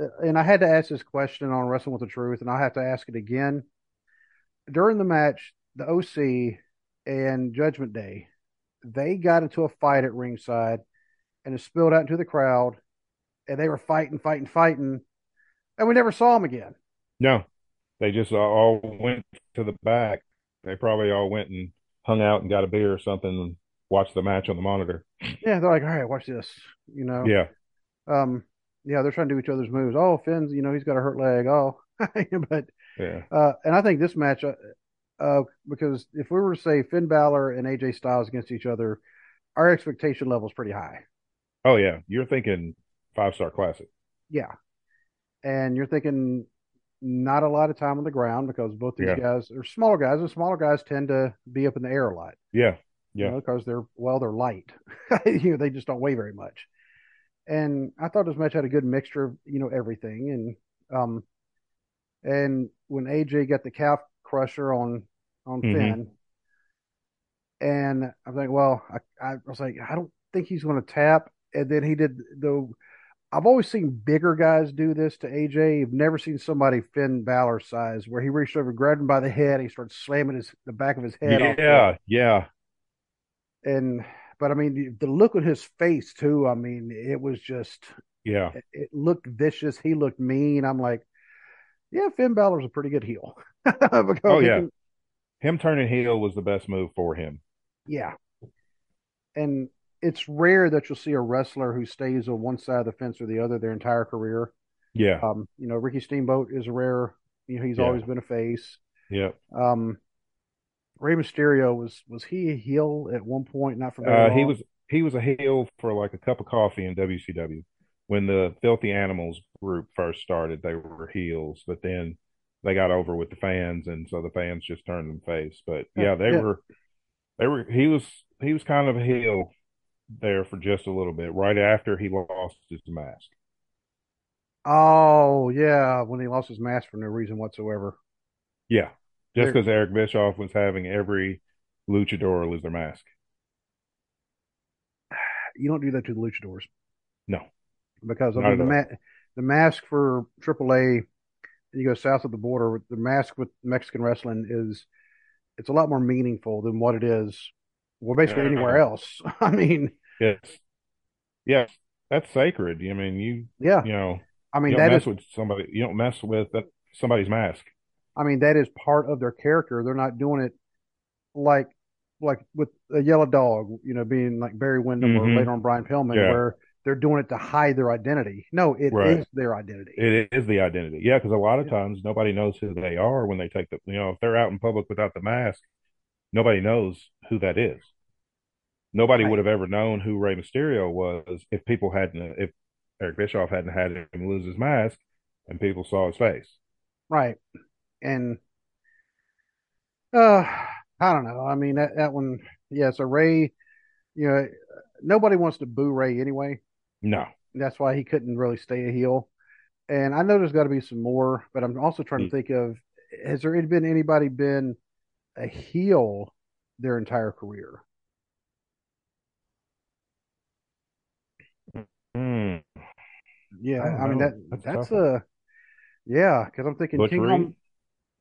Speaker 1: uh, and I had to ask this question on Wrestling with the Truth, and I'll have to ask it again during the match. The OC and Judgment Day, they got into a fight at ringside, and it spilled out into the crowd, and they were fighting, fighting, fighting, and we never saw them again.
Speaker 2: No, they just all went to the back. They probably all went and hung out and got a beer or something and watched the match on the monitor.
Speaker 1: Yeah, they're like, all right, watch this, you know.
Speaker 2: Yeah.
Speaker 1: Um, yeah, they're trying to do each other's moves. Oh, Finn's, you know, he's got a hurt leg. Oh, but
Speaker 2: Yeah.
Speaker 1: uh, and I think this match, uh, uh, because if we were to say Finn Balor and AJ Styles against each other, our expectation level is pretty high.
Speaker 2: Oh yeah. You're thinking five star classic.
Speaker 1: Yeah, and you're thinking not a lot of time on the ground because both these
Speaker 2: Yeah.
Speaker 1: guys are smaller guys, and smaller guys tend to be up in the air a lot.
Speaker 2: Yeah.
Speaker 1: You
Speaker 2: Yeah.
Speaker 1: know, because they're well, they're light. you know, they just don't weigh very much. And I thought this match had a good mixture of you know everything, and um, and when AJ got the calf crusher on on
Speaker 2: hmm
Speaker 1: Finn, and I'm like, well, I, I was like, I don't think he's going to tap. And then he did the. I've always seen bigger guys do this to AJ. I've never seen somebody Finn Balor size where he reached over, grabbed him by the head, and he started slamming his the back of his head off
Speaker 2: Yeah. Yeah.
Speaker 1: and. But I mean, the, the look on his face too. I mean, it was just
Speaker 2: Yeah.
Speaker 1: it, it looked vicious. He looked mean. I'm like, yeah, Finn Balor's a pretty good heel
Speaker 2: Oh yeah.
Speaker 1: can,
Speaker 2: Him turning heel was the best move for him.
Speaker 1: yeah. And it's rare that you'll see a wrestler who stays on one side of the fence or the other their entire career.
Speaker 2: Yeah.
Speaker 1: Um, you know, Ricky Steamboat is rare. You know, he's
Speaker 2: Yeah.
Speaker 1: always been a face.
Speaker 2: Yeah.
Speaker 1: Um, Rey Mysterio was was he a heel at one point? Not for
Speaker 2: Uh, he was he was a heel for like a cup of coffee in WCW. When the Filthy Animals group first started, they were heels, but then they got over with the fans, and so the fans just turned them face. But
Speaker 1: Yeah,
Speaker 2: they
Speaker 1: yeah.
Speaker 2: were they were he was he was kind of a heel there for just a little bit, right after he lost his mask.
Speaker 1: Oh yeah, when he lost his mask for no reason whatsoever.
Speaker 2: Yeah, just because Eric Bischoff was having every luchador lose their mask.
Speaker 1: you don't do that to the luchadors
Speaker 2: No,
Speaker 1: because I mean the ma- the mask for AAA, you go south of the border, the mask with Mexican wrestling is it's a lot more meaningful than what it is. Well, basically anywhere
Speaker 2: Uh,
Speaker 1: else. I mean,
Speaker 2: yes, yes, that's sacred. I mean, you
Speaker 1: yeah,
Speaker 2: you know
Speaker 1: I mean that is,
Speaker 2: with somebody. You don't mess with that, somebody's mask.
Speaker 1: I mean that is part of their character. They're not doing it like like with a yellow dog, you know, being like Barry Windham or later on Brian Pillman,
Speaker 2: Yeah,
Speaker 1: where they're doing it to hide their identity. No, it
Speaker 2: right.
Speaker 1: is their identity.
Speaker 2: It is the identity. Yeah, because a lot of times nobody knows who they are when they take the. You know, if they're out in public without the mask, nobody knows who that is. Nobody would have ever known who Rey Mysterio was if people hadn't, if Eric Bischoff hadn't had him lose his mask and people saw his face.
Speaker 1: right. And uh I don't know. I mean that that one, yeah, so Rey, you know, nobody wants to boo Rey anyway.
Speaker 2: No.
Speaker 1: That's why he couldn't really stay a heel. And I know there's got to be some more, but I'm also trying mm. to hmm. think of has there been anybody been a heel their entire career? Mm. Yeah,
Speaker 2: I,
Speaker 1: I mean that
Speaker 2: that's,
Speaker 1: that's a yeah, because I'm thinking
Speaker 2: Butch Reed?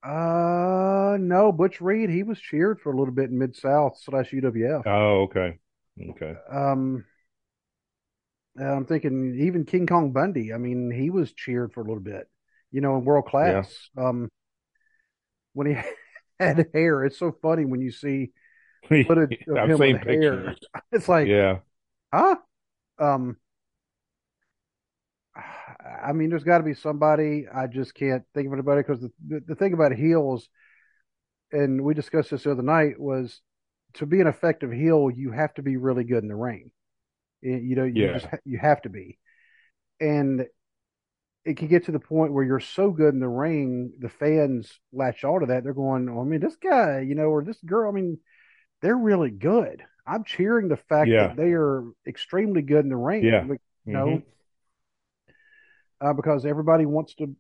Speaker 1: Uh, no, Butch Reed. He was cheered for a little bit in Mid South slash UWF.
Speaker 2: Oh, okay, okay.
Speaker 1: Um, uh, I'm thinking even King Kong Bundy. I mean, he was cheered for a little bit. You know, in world
Speaker 2: Yeah.
Speaker 1: class. Um, when he had hair, it's so funny when you see footage of him with hair.
Speaker 2: pictures.
Speaker 1: It's like,
Speaker 2: Yeah.
Speaker 1: huh? Um, I mean, there's got to be somebody. I just can't think of anybody because the, the the thing about heels, and we discussed this the other night, was to be an effective heel, you have to be really good in the ring. You you know, you just
Speaker 2: Yeah.
Speaker 1: ha- you have to be, and it can get to the point where you're so good in the ring, the fans latch on to that. They're going, oh, I mean, this guy, you know, or this girl. I mean, they're really good. I'm cheering the fact that they are extremely good in the ring.
Speaker 2: Yeah.
Speaker 1: You know, uh, because everybody wants to,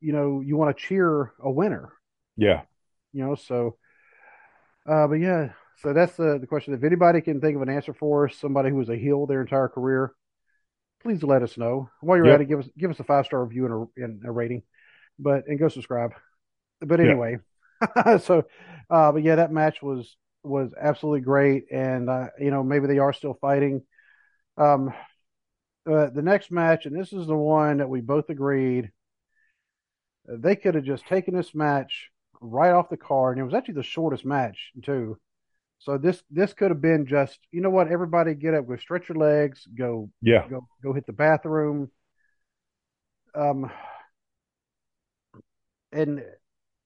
Speaker 1: you know, you want to cheer a winner,
Speaker 2: Yeah.
Speaker 1: you know. So, uh, but yeah, so that's the the question. If anybody can think of an answer for us, somebody who was a heel their entire career, please let us know. While you're at it, give us give us a five star review and a, and a rating, but and go subscribe. But anyway, so, uh, but yeah, that match was was absolutely great, and uh, you know maybe they are still fighting. Um, uh, the next match, and this is the one that we both agreed they could have just taken this match right off the card, and it was actually the shortest match too. So this this could have been just you know what everybody get up, go stretch your legs, go
Speaker 2: Yeah.
Speaker 1: go go hit the bathroom. Um, and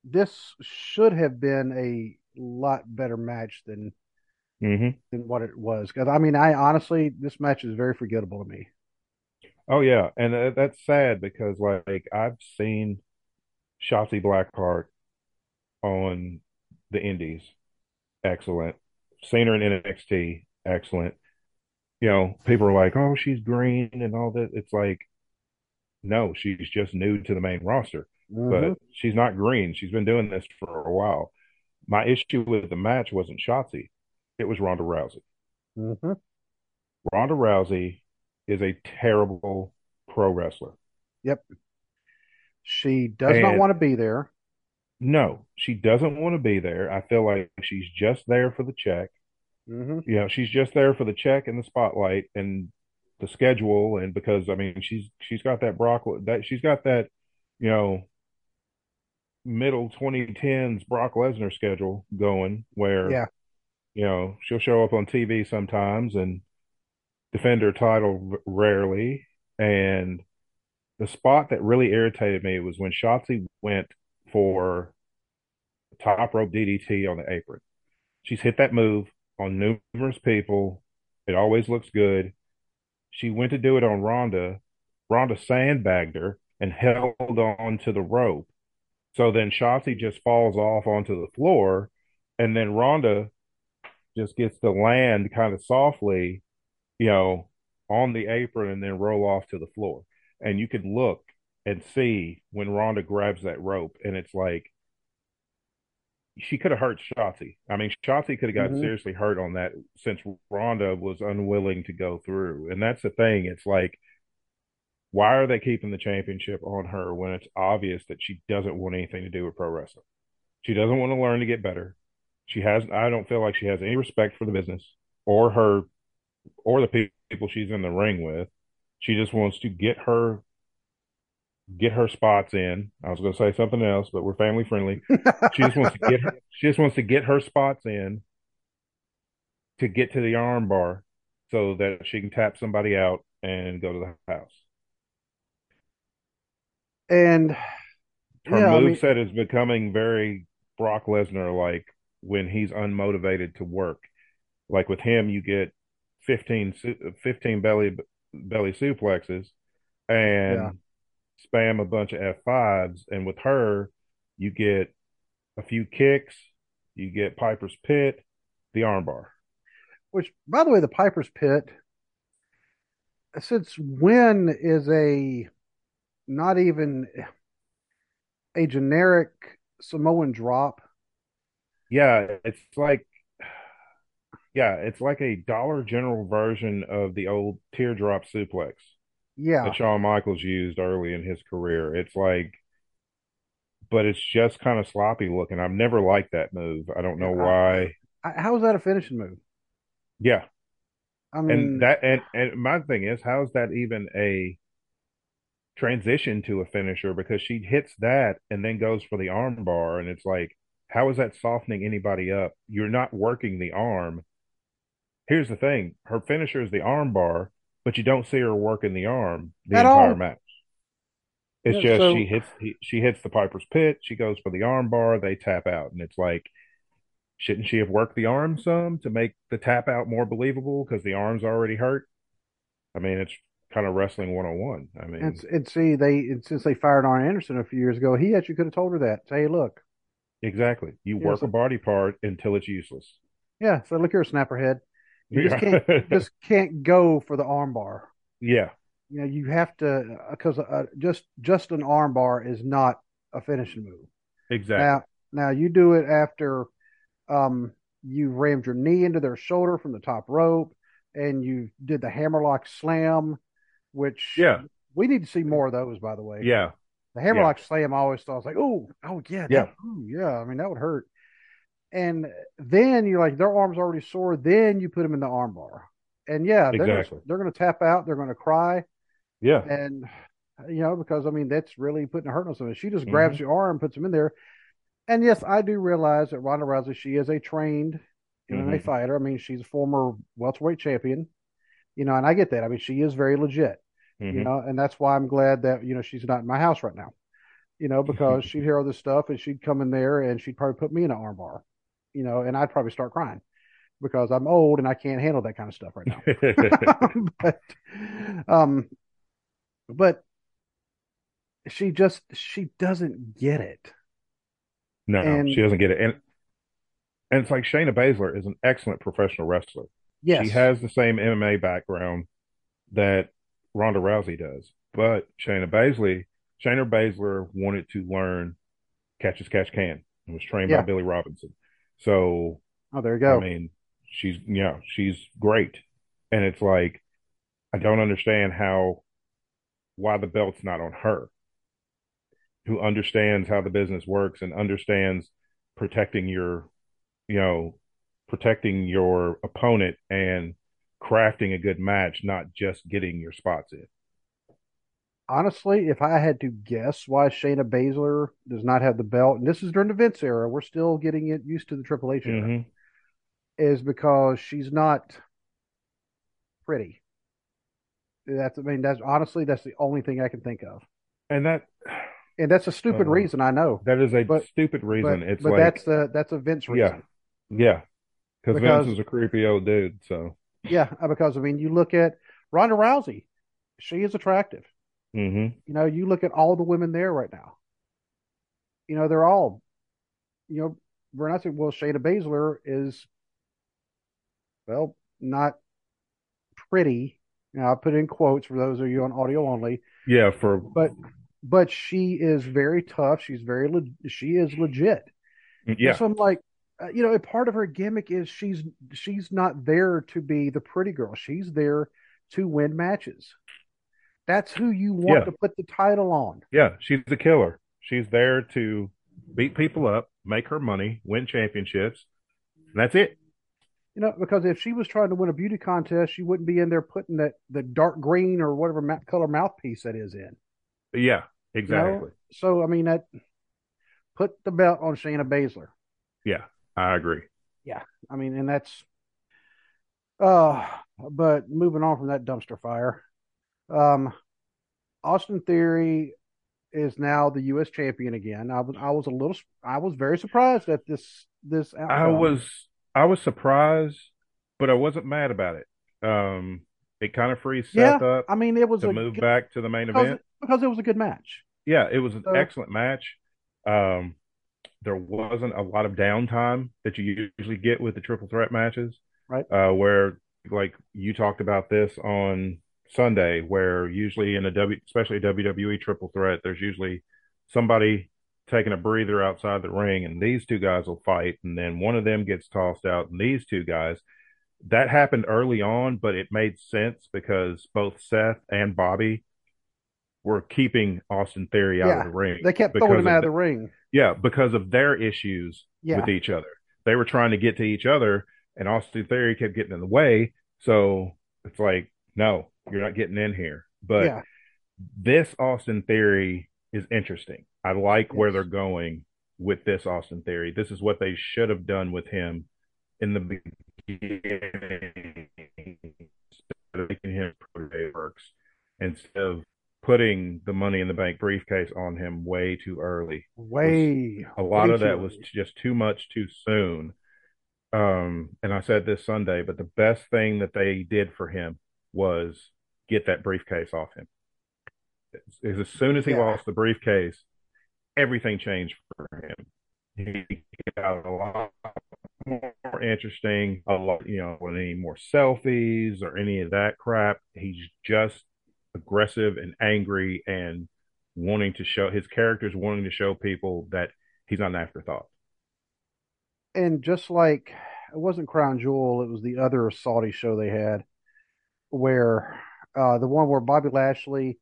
Speaker 1: this should have been a lot better match than
Speaker 2: hmm
Speaker 1: than what it was. Because I mean, I honestly this match is very forgettable to me.
Speaker 2: Oh yeah, and uh, that's sad because like I've seen Shotzi Blackheart on the Indies, excellent. Seen her in NXT, excellent. You know, people are like, "Oh, she's green and all that." It's like, no, she's just new to the main roster,
Speaker 1: hmm
Speaker 2: but she's not green. She's been doing this for a while. My issue with the match wasn't Shotzi, it was Ronda Rousey.
Speaker 1: hmm
Speaker 2: Ronda Rousey is a terrible pro wrestler.
Speaker 1: Yep. She does not want to be there.
Speaker 2: No, she doesn't want to be there. I feel like she's just there for the check.
Speaker 1: hmm
Speaker 2: You know, she's just there for the check and the spotlight and the schedule. And because I mean, she's she's got that Brock that she's got that, you know, middle 2010s Brock Lesnar schedule going where,
Speaker 1: Yeah.
Speaker 2: you know, she'll show up on TV sometimes and defend her title rarely. And the spot that really irritated me was when Shotzi went for top rope DDT on the apron. She's hit that move on numerous people. It always looks good. She went to do it on Ronda. Ronda sandbagged her and held on to the rope. So then Shotzi just falls off onto the floor, and then Ronda just gets to land kind of softly, you know, on the apron and then roll off to the floor. And you could look and see when Ronda grabs that rope, and it's like she could have hurt Shotzi. I mean, Shotzi could have got
Speaker 1: hmm
Speaker 2: seriously hurt on that since Ronda was unwilling to go through. And that's the thing. It's like, why are they keeping the championship on her when it's obvious that she doesn't want anything to do with pro wrestling? She doesn't want to learn to get better. She has, I don't feel like she has any respect for the business or her or the people she's in the ring with. She just wants to get her get her spots in. I was going to say something else, but we're family friendly. She just wants to get her, she just wants to get her spots in to get to the arm bar so that she can tap somebody out and go to the house.
Speaker 1: And
Speaker 2: Her
Speaker 1: yeah, I
Speaker 2: move
Speaker 1: mean,
Speaker 2: set is becoming very Brock Lesnar like when he's unmotivated to work. Like with him, you get 15, 15 belly belly suplexes
Speaker 1: yeah,
Speaker 2: and spam a bunch of F5s. And with her, you get a few kicks, you get Piper's Pit, the armbar.
Speaker 1: which by the way, the Piper's Pit, since when is a not even a generic Samoan drop?
Speaker 2: Yeah, it's like yeah, it's like a Dollar General version of the old teardrop suplex.
Speaker 1: Yeah,
Speaker 2: that Shawn Michaels used early in his career. It's like, but it's just kind of sloppy looking. I've never liked that move. I don't know why.
Speaker 1: I, how is that a finishing move?
Speaker 2: Yeah,
Speaker 1: I
Speaker 2: and
Speaker 1: mean,
Speaker 2: that and and my thing is, how is that even a transition to a finisher? Because she hits that and then goes for the arm bar, and it's like, how is that softening anybody up? You're not working the arm. Here's the thing: her finisher is the arm bar, but you don't see her working the arm the
Speaker 1: at
Speaker 2: entire
Speaker 1: all.
Speaker 2: match. It's
Speaker 1: Yeah,
Speaker 2: just she hits he, she hits the Piper's Pit. She goes for the arm bar. They tap out, and it's like, shouldn't she have worked the arm some to make the tap out more believable? Because the arm's already hurt. I mean, it's kind of wrestling one on one. I
Speaker 1: and,
Speaker 2: mean,
Speaker 1: and see, they and since they fired Arn Anderson a few years ago, he actually could have told her that. Say, hey, look,
Speaker 2: exactly. You
Speaker 1: you know,
Speaker 2: work a body part until it's useless.
Speaker 1: yeah, so look here, snapperhead. You just can't just can't go for the arm bar.
Speaker 2: yeah,
Speaker 1: You know, you have to because uh, just just an arm bar is not a finishing move.
Speaker 2: exactly.
Speaker 1: Now, now you do it after um, you rammed your knee into their shoulder from the top rope, and you did the hammerlock slam, which
Speaker 2: Yeah,
Speaker 1: we need to see more of those. By the way,
Speaker 2: yeah,
Speaker 1: the
Speaker 2: yeah,
Speaker 1: hammerlock slam, I always thought was like, oh, oh yeah,
Speaker 2: yeah,
Speaker 1: that, ooh, yeah. I mean, that would hurt. And then you're like, their arms already sore. Then you put them in the armbar, and yeah, they're gonna
Speaker 2: exactly.
Speaker 1: they're gonna tap out. They're gonna cry,
Speaker 2: Yeah.
Speaker 1: and you know because I mean that's really putting a hurt on someone. She just grabs
Speaker 2: hmm
Speaker 1: your arm, puts them in there, and yes, I do realize that Ronda Rousey, she is a trained MMA
Speaker 2: hmm
Speaker 1: fighter. I mean, she's a former welterweight champion, you know, and I get that. I mean, she is very legit, you
Speaker 2: hmm
Speaker 1: know, and that's why I'm glad that, you know, she's not in my house right now, you know, because she'd hear all this stuff and she'd come in there and she'd probably put me in an armbar, you know, and I'd probably start crying because I'm old and I can't handle that kind of stuff right now. but, um, but she just, she doesn't get it.
Speaker 2: no, she doesn't get it. And and it's like Shayna Baszler is an excellent professional wrestler.
Speaker 1: Yes, she
Speaker 2: has the same MMA background that Ronda Rousey does. But Shayna Baszler, Shayna Baszler wanted to learn catch as catch can and was trained by. Billy Robinson. So,
Speaker 1: Oh, there you go.
Speaker 2: I mean, she's, yeah, she's great. And it's like, I don't understand how, why the belt's not on her, who understands how the business works and understands protecting your, you know, protecting your opponent and crafting a good match, not just getting your spots in.
Speaker 1: Honestly, if I had to guess why Shayna Baszler does not have the belt, and this is during the Vince era, we're still getting it used to the Triple H era,
Speaker 2: hmm
Speaker 1: is because she's not pretty. That's, I mean, that's honestly, that's the only thing I can think of.
Speaker 2: And that,
Speaker 1: And that's a stupid
Speaker 2: uh,
Speaker 1: reason, I know,
Speaker 2: that is a
Speaker 1: but,
Speaker 2: stupid
Speaker 1: but,
Speaker 2: reason. It's
Speaker 1: but
Speaker 2: like,
Speaker 1: that's a, that's a Vince reason
Speaker 2: yeah, yeah, because Vince is a creepy old dude. So,
Speaker 1: yeah, because I mean, you look at Ronda Rousey, she is attractive.
Speaker 2: Hmm
Speaker 1: You know, you look at all the women there right now, you know, they're all, you know, we're not saying, well, Shayna Baszler is, well, not pretty. You know, I put in quotes for those of you on audio only,
Speaker 2: yeah, for
Speaker 1: but but she is very tough. She's very le- she is legit. And
Speaker 2: yeah,
Speaker 1: so I'm like, uh, you know, a part of her gimmick is she's she's not there to be the pretty girl. She's there to win matches. That's who you want
Speaker 2: yeah,
Speaker 1: to put the title on.
Speaker 2: yeah. She's the killer. She's there to beat people up, make her money, win championships. And that's it.
Speaker 1: You know, because if she was trying to win a beauty contest, she wouldn't be in there putting that the dark green or whatever ma- color mouthpiece that is in.
Speaker 2: Yeah,
Speaker 1: You know,
Speaker 2: exactly.
Speaker 1: so I mean that put the belt on Shayna Baszler.
Speaker 2: Yeah, I agree.
Speaker 1: Yeah, I mean, and that's uh, but moving on from that dumpster fire, um, Austin Theory is now the U.S. champion again. I was I was a little I was very surprised at this this Outcome.
Speaker 2: I was I was surprised, but I wasn't mad about it. Um, it kind of frees
Speaker 1: Yeah,
Speaker 2: up
Speaker 1: I mean it was
Speaker 2: to
Speaker 1: a
Speaker 2: move
Speaker 1: good
Speaker 2: back to the main
Speaker 1: because
Speaker 2: event.
Speaker 1: because it was a good match.
Speaker 2: Yeah, it was an
Speaker 1: So
Speaker 2: excellent match. Um, there wasn't a lot of downtime that you usually get with the triple threat matches,
Speaker 1: right,
Speaker 2: uh, where like you talked about this on Sunday, where usually in a W, especially a WWE triple threat, there's usually somebody taking a breather outside the ring, and these two guys will fight, and then one of them gets tossed out, and these two guys. That happened early on, but it made sense because both Seth and Bobby were keeping Austin Theory out
Speaker 1: Yeah.
Speaker 2: of the ring.
Speaker 1: They kept throwing him out of
Speaker 2: the-
Speaker 1: the ring.
Speaker 2: Yeah, because of their issues
Speaker 1: Yeah.
Speaker 2: with each other. They were trying to get to each other, and Austin Theory kept getting in the way. So it's like, no, you're not getting in here. But
Speaker 1: yeah.
Speaker 2: this Austin Theory is interesting. I like where they're going with this Austin Theory. This is what they should have done with him in the beginning instead of making him protege works instead of putting the money in the bank briefcase on him way too early.
Speaker 1: Way.
Speaker 2: A lot
Speaker 1: way
Speaker 2: of that was just too much too soon. Um, and I said this Sunday, but the best thing that they did for him was get that briefcase off him. As, soon as he
Speaker 1: Yeah.
Speaker 2: lost the briefcase, everything changed for him. He got a lot more interesting. A lot, you know, with any more selfies or any of that crap. He's just aggressive and angry and wanting to show his characters wanting to show people that he's not an afterthought.
Speaker 1: and just like it wasn't Crown Jewel, it was the other Saudi show they had where uh the one where Bobby Lashley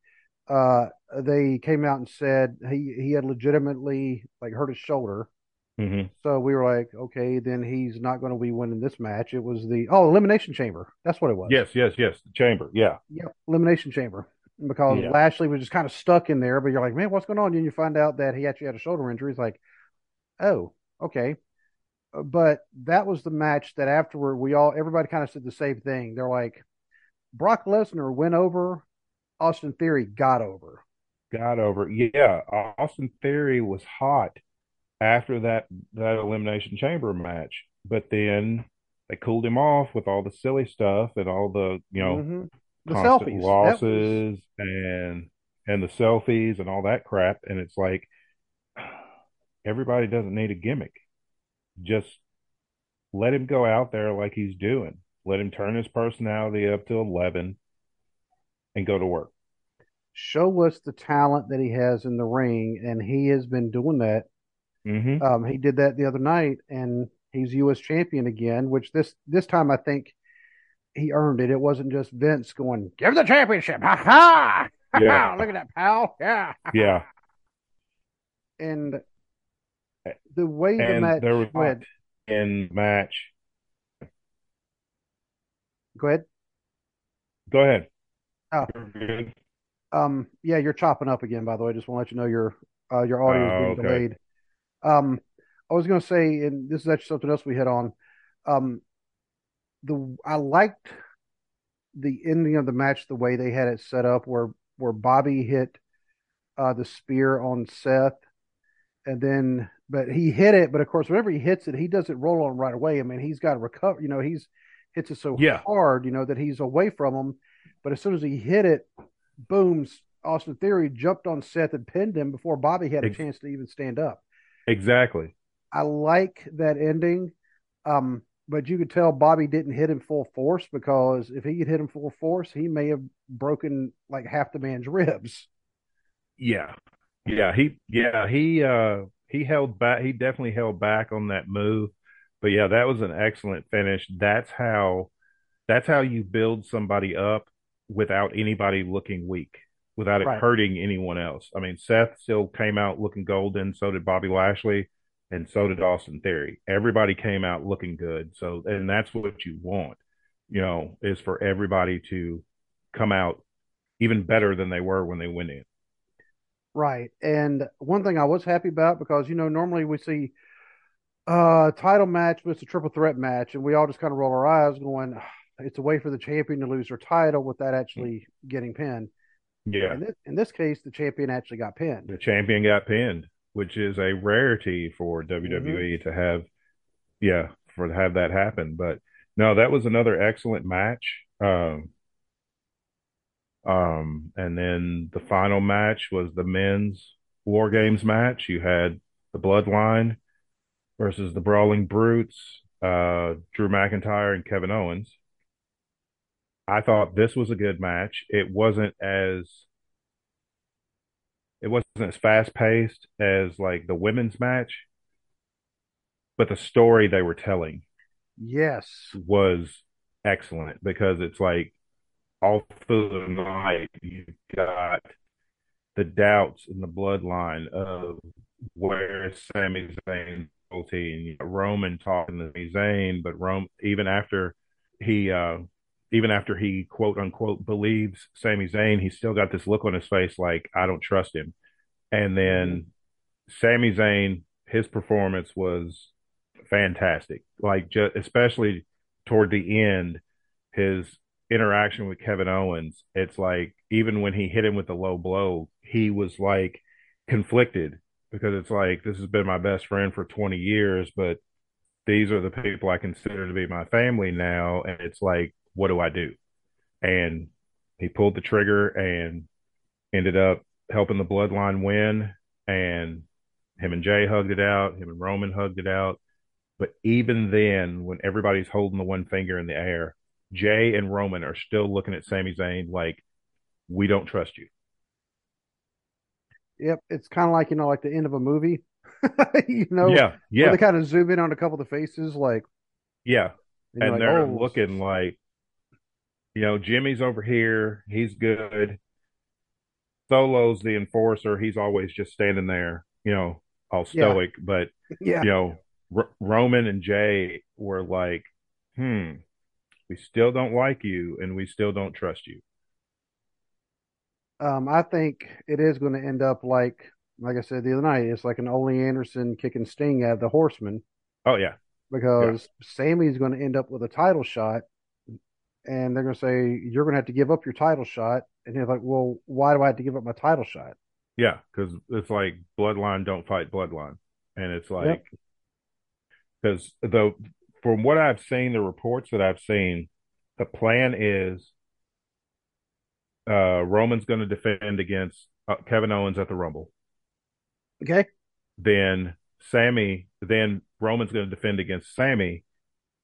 Speaker 1: uh they came out and said he he had legitimately like hurt his shoulder.
Speaker 2: Mm-hmm.
Speaker 1: So we were like, okay, then he's not going to be winning this match. It was the oh elimination chamber. That's what it was.
Speaker 2: Yes, yes, yes. The chamber. Yeah.
Speaker 1: Yep, elimination chamber. Because
Speaker 2: Yeah.
Speaker 1: Lashley was just kind of stuck in there, but you're like, man, what's going on? And you find out that he actually had a shoulder injury. It's like, oh, okay. Uh, But that was the match that afterward we all everybody kind of said the same thing. They're like, Brock Lesnar went over, Austin Theory got over.
Speaker 2: Got over. Yeah. Austin Theory was hot after that that elimination chamber match, but then they cooled him off with all the silly stuff and all the you know
Speaker 1: Mhm. the selfies, That was-
Speaker 2: losses and and the selfies and all that crap. And it's like everybody doesn't need a gimmick. Just let him go out there like he's doing. Let him turn his personality up to eleven and go to work.
Speaker 1: show us the talent that he has in the ring, and he has been doing that.
Speaker 2: Mm-hmm.
Speaker 1: Um, he did that the other night, and he's U.S. champion again. Which this this time I think he earned it. It wasn't just Vince going, "Give the championship!" Ha ha!
Speaker 2: Yeah.
Speaker 1: Look at that, pal. Yeah.
Speaker 2: Yeah.
Speaker 1: And the way the
Speaker 2: And
Speaker 1: match
Speaker 2: there was
Speaker 1: go
Speaker 2: in match.
Speaker 1: Go ahead.
Speaker 2: Go ahead.
Speaker 1: Oh. Um, yeah, you're chopping up again. By the way, just want to let you know your uh, your audio is
Speaker 2: Oh,
Speaker 1: being
Speaker 2: okay.
Speaker 1: delayed. Um, I was going to say, and this is actually something else we hit on. Um, the I liked the ending of the match the way they had it set up, where where Bobby hit uh, the spear on Seth, and then but he hit it, but of course, whenever he hits it, he doesn't roll on right away. I mean, he's got to recover. You know, he's hits it so
Speaker 2: Yeah.
Speaker 1: hard, you know, that he's away from him. But as soon as he hit it, booms. Austin Theory jumped on Seth and pinned him before Bobby had a chance to even stand up.
Speaker 2: Exactly.
Speaker 1: I like that ending. Um, but you could tell Bobby didn't hit him full force because if he had hit him full force, he may have broken like half the man's ribs.
Speaker 2: Yeah. Yeah, he yeah, he uh he held back he definitely held back on that move. But yeah, that was an excellent finish. That's how that's how you build somebody up without anybody looking weak, without it
Speaker 1: Right.
Speaker 2: hurting anyone else. I mean, Seth still came out looking golden, so did Bobby Lashley, and so did Austin Theory. Everybody came out looking good. So and that's what you want, you know, is for everybody to come out even better than they were when they went in.
Speaker 1: Right. And one thing I was happy about because, you know, normally we see uh title match, but it's a triple threat match, and we all just kind of roll our eyes going, "Ah, it's a way for the champion to lose her title without actually getting pinned.
Speaker 2: Yeah.
Speaker 1: In this, in this case, the champion actually got pinned.
Speaker 2: the champion got pinned, which is a rarity for WWE to have, yeah, for to have that happen. But no, that was another excellent match. Um, um, and then the final match was the men's War Games match. You had the Bloodline versus the Brawling Brutes, uh, Drew McIntyre and Kevin Owens. I thought this was a good match. It wasn't as it wasn't as fast paced as like the women's match, but the story they were telling
Speaker 1: Yes.
Speaker 2: was excellent because it's like all through the night you've got the doubts in the bloodline of where Sami Zayn loyalty and you know, Roman talking to Sami Zayn, but Rome even after he uh even after he quote unquote believes Sami Zayn, he's still got this look on his face like I don't trust him. And then Sami Zayn, his performance was fantastic. Like just especially toward the end, his interaction with Kevin Owens, it's like even when he hit him with the low blow, he was like conflicted because it's like this has been my best friend for 20 years, but these are the people I consider to be my family now, and it's like, what do I do? And he pulled the trigger and ended up helping the bloodline win, and him and Jay hugged it out, him and Roman hugged it out. But even then, when everybody's holding the one finger in the air, Jay and Roman are still looking at Sami Zayn like, we don't trust you.
Speaker 1: Yep, it's kind of like you know, like the end of a movie. you know,
Speaker 2: yeah, yeah.
Speaker 1: they kind of zoom in on a couple of the faces, like
Speaker 2: yeah, and, and like, they're oh. looking like, you know, Jimmy's over here, he's good. Solo's the enforcer; he's always just standing there, you know, all stoic. Yeah. But yeah, you know, R- Roman and Jay were like, hmm, we still don't like you, and we still don't trust you.
Speaker 1: Um, I think it is going to end up like, like I said the other night, it's like an Ole Anderson kicking Sting of the Horsemen.
Speaker 2: Oh yeah,
Speaker 1: because yeah. Sami's going to end up with a title shot, and they're going to say you're going to have to give up your title shot, and he's like, well, why do I have to give up my title shot?
Speaker 2: Yeah, because it's like bloodline don't fight bloodline, and it's like because yep. the from what I've seen, the reports that I've seen, the plan is uh, Roman's going to defend against uh, Kevin Owens at the Rumble.
Speaker 1: Okay.
Speaker 2: Then Sami, then Roman's going to defend against Sami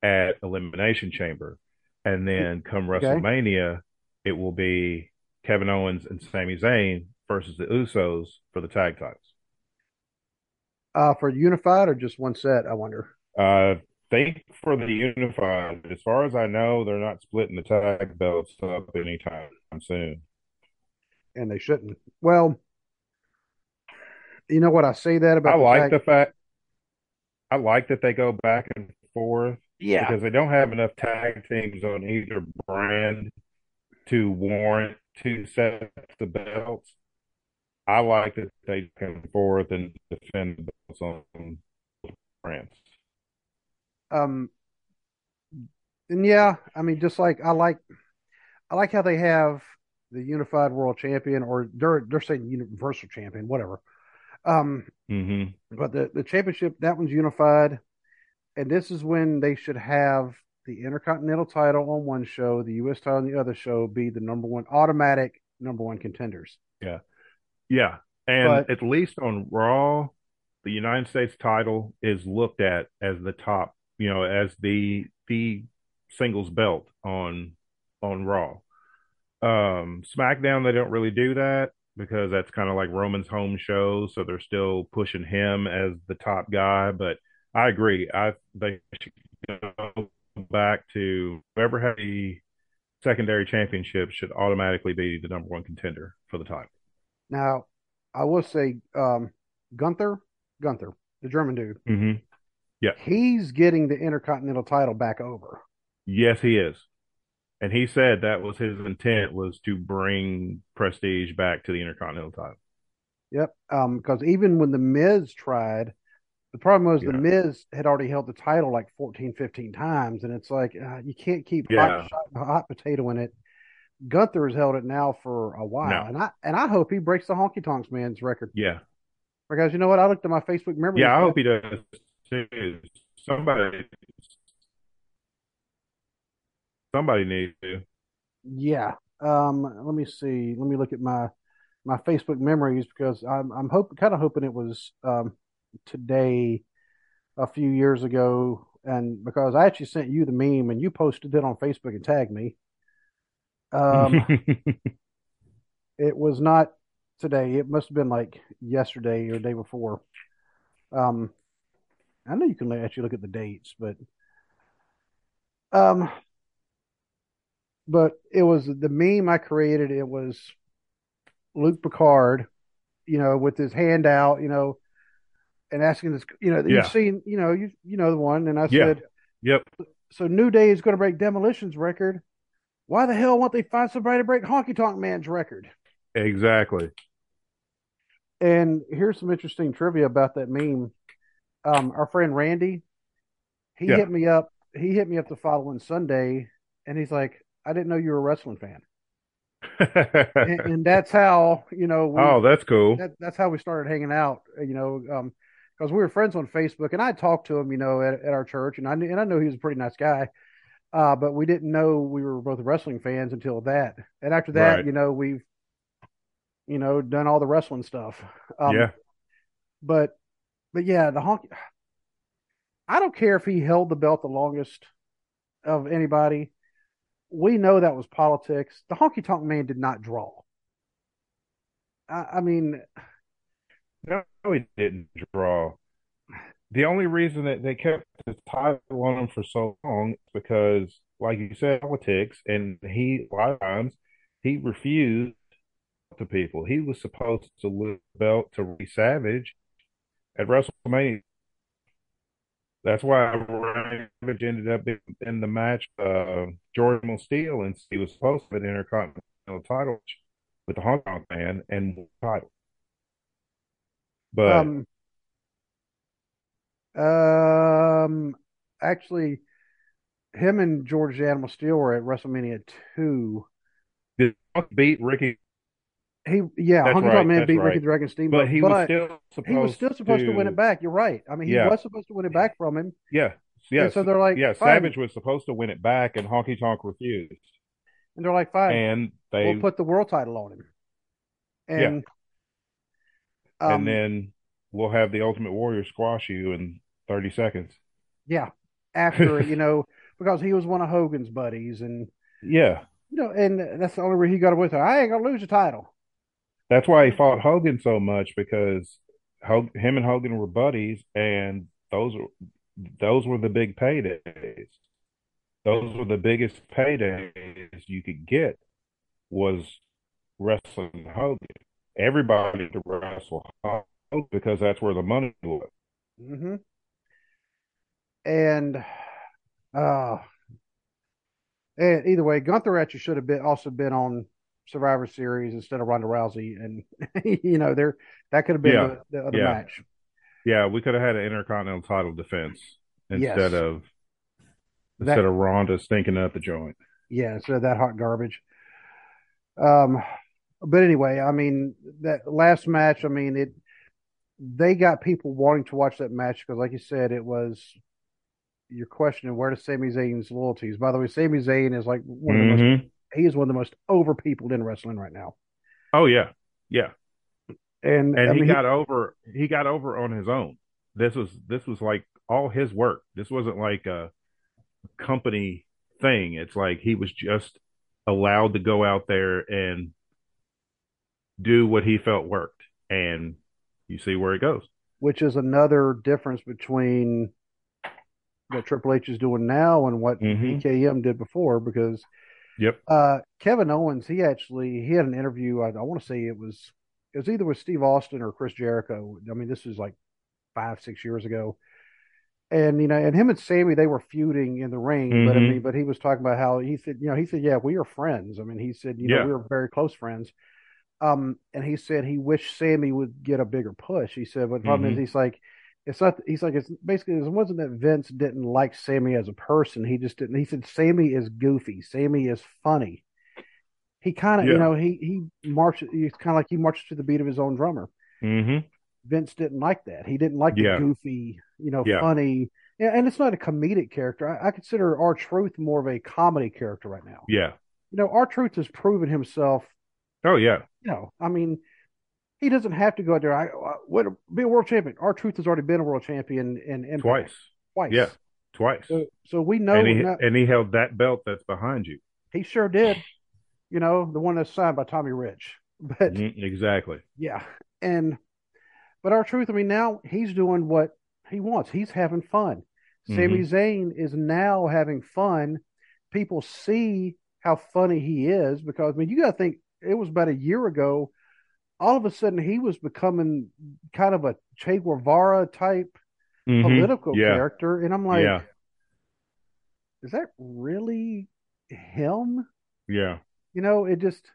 Speaker 2: at Elimination Chamber. And then come okay. WrestleMania, it will be Kevin Owens and Sami Zayn versus the Usos for the tag titles.
Speaker 1: Uh, for unified or just one set, I wonder.
Speaker 2: Uh, think for the unified, as far as I know, they're not splitting the tag belts up anytime soon.
Speaker 1: And they shouldn't. Well, you know what I say that about.
Speaker 2: I the like tag- the fact. I like that they go back and forth.
Speaker 1: Yeah,
Speaker 2: because they don't have enough tag teams on either brand to warrant two sets of belts. I like that they come forth and defend the belts on brands.
Speaker 1: Um, and yeah, I mean, just like I like, I like how they have the unified world champion, or they're they're saying universal champion, whatever. Um,
Speaker 2: mm-hmm.
Speaker 1: but the the championship that one's unified, and this is when they should have the intercontinental title on one show, the U.S. title on the other show, be the number one automatic number one contenders.
Speaker 2: Yeah, yeah, and but, at least on Raw, the United States title is looked at as the top you know, as the the singles belt on on Raw. Um, SmackDown they don't really do that because that's kind of like Roman's home show, so they're still pushing him as the top guy. But I agree. I think should go back to whoever had the secondary championship should automatically be the number one contender for the title.
Speaker 1: Now, I will say um, Gunther, Gunther, the German dude.
Speaker 2: Mm-hmm. Yeah.
Speaker 1: He's getting the Intercontinental title back over.
Speaker 2: Yes, he is. And he said that was his intent was to bring prestige back to the Intercontinental title.
Speaker 1: Yep. Um, because even when the Miz tried, the problem was yeah. the Miz had already held the title like 14, 15 times, and it's like uh, you can't keep yeah. hot, hot potato in it. Gunther has held it now for a while, no. and I and I hope he breaks the Honky Tonks Man's record.
Speaker 2: Yeah,
Speaker 1: because you know what? I looked at my Facebook memory.
Speaker 2: Yeah, I hope he does Somebody, somebody needs to.
Speaker 1: Yeah. Um. Let me see. Let me look at my my Facebook memories because I'm I'm hope kind of hoping it was um today a few years ago and because I actually sent you the meme and you posted it on Facebook and tagged me. Um, it was not today. It must have been like yesterday or day before. Um, I know you can actually look at the dates, but um, but it was the meme I created. It was Luke Picard you know, with his hand out, you know, and asking this, you know,
Speaker 2: Yeah.
Speaker 1: you've seen, you know, you you know the one, and I
Speaker 2: Yeah.
Speaker 1: said,
Speaker 2: Yep.
Speaker 1: so New Day is going to break Demolition's record. Why the hell won't they find somebody to break Honky Tonk Man's record?
Speaker 2: Exactly.
Speaker 1: And here's some interesting trivia about that meme. Um, our friend Randy, he
Speaker 2: Yeah.
Speaker 1: hit me up. He hit me up the following Sunday, and he's like, "I didn't know you were a wrestling fan," and, and that's how you know. We,
Speaker 2: oh, that's cool.
Speaker 1: that, that's how we started hanging out. You know, because we were friends on Facebook, and I talked to him, you know, at, at our church, and I knew, and I know he was a pretty nice guy. Uh, but we didn't know we were both wrestling fans until that. And after that,
Speaker 2: Right.
Speaker 1: you know, we've, you know, done all the wrestling stuff. Um,
Speaker 2: yeah.
Speaker 1: But, but yeah, the honky. I don't care if he held the belt the longest of anybody. We know that was politics. The honky tonk man did not draw. I, I mean,
Speaker 2: No, he didn't draw. The only reason that they kept the title on him for so long is because, like you said, politics, and he a lot of times he refused to people. He was supposed to lose the belt to Randy Savage at WrestleMania. That's why Randy Savage ended up in, in the match. Uh, George Steele, and he was supposed to have an Intercontinental title with the Honky Tonk man and the title. But
Speaker 1: um, um, actually, him and George the Animal Steele were at WrestleMania two.
Speaker 2: did Punk beat Ricky?
Speaker 1: He, yeah,
Speaker 2: That's
Speaker 1: Honky
Speaker 2: right,
Speaker 1: Tonk Man beat
Speaker 2: right.
Speaker 1: Ricky the Dragon Steamboat,
Speaker 2: But he was still supposed
Speaker 1: he was still supposed to, win it back. You're right. I mean, he
Speaker 2: Yeah.
Speaker 1: was supposed to win it back from him.
Speaker 2: Yeah, yeah.
Speaker 1: So they're like,
Speaker 2: yeah,
Speaker 1: fine.
Speaker 2: Savage was supposed to win it back, and Honky Tonk refused,
Speaker 1: And they're like, fine,
Speaker 2: and they
Speaker 1: we'll put the world title on him. And, um,
Speaker 2: and then we'll have the Ultimate Warrior squash you in thirty seconds.
Speaker 1: yeah, after you know, because he was one of Hogan's buddies, and
Speaker 2: Yeah,
Speaker 1: you know, and that's the only way he got away with it. I ain't gonna lose the title.
Speaker 2: That's why he fought Hogan so much because him and Hogan were buddies, and those were those were the big paydays. Those were the biggest paydays you could get was wrestling Hogan. Everybody to wrestle Hogan because that's where the money was.
Speaker 1: hmm And, uh, and either way, Gunther actually should have been also been on Survivor Series instead of Ronda Rousey, and you know, there that could have been
Speaker 2: Yeah.
Speaker 1: the, the other
Speaker 2: Yeah.
Speaker 1: match.
Speaker 2: Yeah, we could have had an intercontinental title defense instead
Speaker 1: Yes.
Speaker 2: of
Speaker 1: That-
Speaker 2: instead of Ronda stinking up the joint.
Speaker 1: Yeah, instead of that hot garbage. Um, but anyway, I mean that last match. I mean it. They got people wanting to watch that match because, like you said, it was. You're questioning where does Sami Zayn's loyalties. By the way, Sami Zayn is like one of the most. He is one of the most over people in wrestling right now,
Speaker 2: Oh yeah, yeah.
Speaker 1: and,
Speaker 2: and
Speaker 1: I
Speaker 2: he
Speaker 1: mean,
Speaker 2: got over he got over on his own this was this was like all his work this wasn't like a company thing it's like he was just allowed to go out there and do what he felt worked and you see where it goes
Speaker 1: which is another difference between what Triple H is doing now and what.
Speaker 2: Mm-hmm.
Speaker 1: BKM did before. Because
Speaker 2: yep
Speaker 1: uh, Kevin Owens, he actually he had an interview. I, I want to say it was it was either with Steve Austin or Chris Jericho. I mean, this was like five six years ago. And you know, and him and Sami, they were feuding in the ring. But I
Speaker 2: Mhm.
Speaker 1: mean, but he was talking about how he said, you know, he said, yeah, we are friends. I mean, he said, you know, we were very close friends. Um, and he said he wished Sami would get a bigger push. He said, but the problem is,
Speaker 2: Mhm.
Speaker 1: he's like, it's not. He's like, it's basically it wasn't that Vince didn't like Sami as a person. He just didn't. He said Sami is goofy. Sami is funny. He kind of, you know, he he marches. He's kind of like he marches to the beat of his own drummer.
Speaker 2: hmm
Speaker 1: Vince didn't like that. He didn't like the goofy, you know,
Speaker 2: Yeah.
Speaker 1: funny. Yeah, and it's not a comedic character. I, I consider R-Truth more of a comedy character right now.
Speaker 2: yeah
Speaker 1: You know, R-Truth has proven himself.
Speaker 2: oh yeah
Speaker 1: You know, I mean, he doesn't have to go out there. I, I would be a world champion. R-Truth has already been a world champion in Impact
Speaker 2: twice
Speaker 1: Twice.
Speaker 2: yeah twice
Speaker 1: So, so we know
Speaker 2: and he
Speaker 1: not-
Speaker 2: and he held that belt that's behind you
Speaker 1: he sure did. You know, the one that's signed by Tommy Rich. But
Speaker 2: Mhm, exactly
Speaker 1: yeah, and but R-Truth. I mean, now he's doing what he wants. He's having fun. Sami Zayn is now having fun. People see how funny he is because I mean, you got to think it was about a year ago all of a sudden he was becoming kind of a Che Guevara type
Speaker 2: Mhm.
Speaker 1: political
Speaker 2: Yeah.
Speaker 1: character, and I'm like,
Speaker 2: Yeah.
Speaker 1: is that really him?
Speaker 2: Yeah.
Speaker 1: You know, it just,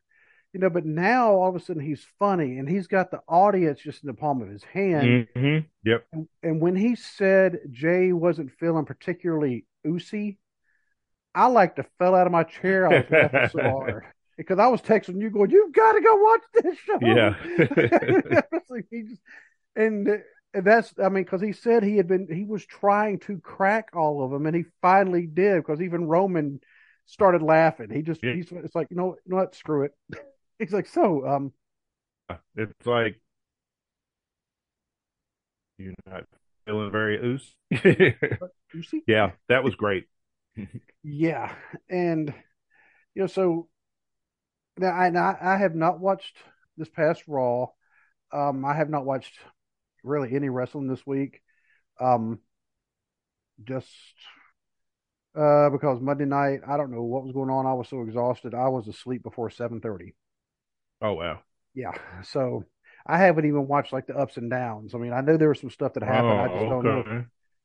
Speaker 1: you know, but now all of a sudden he's funny and he's got the audience just in the palm of his hand.
Speaker 2: hmm Yep.
Speaker 1: And, and when he said Jey wasn't feeling particularly Ucey, I like to fell out of my chair. I was laughing so hard because I was texting you going, "You've got to go watch this show."
Speaker 2: Yeah.
Speaker 1: He just, and, and that's, I mean, because he said he had been, he was trying to crack all of them, and he finally did. Because even Roman started laughing. He just,
Speaker 2: Yeah.
Speaker 1: he's, it's like, you know, you know what, screw it. He's like, so, um,
Speaker 2: It's like you're not feeling very oos. Yeah, that was great.
Speaker 1: yeah, and you know, so now I, I have not watched this past Raw. Um, I have not watched really any wrestling this week. Um, just uh, because Monday night, I don't know what was going on. I was so exhausted. I was asleep before seven thirty.
Speaker 2: Oh wow.
Speaker 1: Yeah, so I haven't even watched like the ups and downs. I mean, I know there was some stuff that happened. I just
Speaker 2: Oh,
Speaker 1: don't know.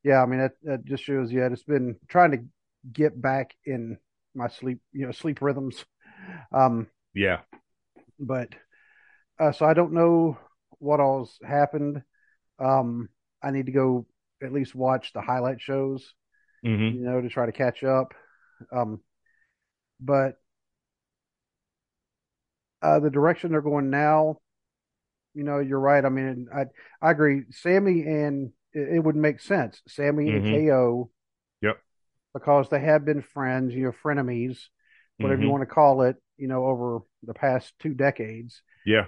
Speaker 1: Yeah, I mean that that just shows. you Yeah, it's been trying to get back in my sleep, you know, sleep rhythms. Um,
Speaker 2: Yeah.
Speaker 1: but uh, so I don't know what all's happened. Um, I need to go at least watch the highlight shows,
Speaker 2: hmm
Speaker 1: you know, to try to catch up. Um, but uh, the direction they're going now, you know, you're right. I mean, I I agree. Sami and it, it would make sense. Sami and
Speaker 2: Mhm.
Speaker 1: KO,
Speaker 2: Yep.
Speaker 1: because they have been friends, you know, frenemies, whatever you
Speaker 2: Mhm.
Speaker 1: want to call it, you know, over the past two decades.
Speaker 2: Yeah.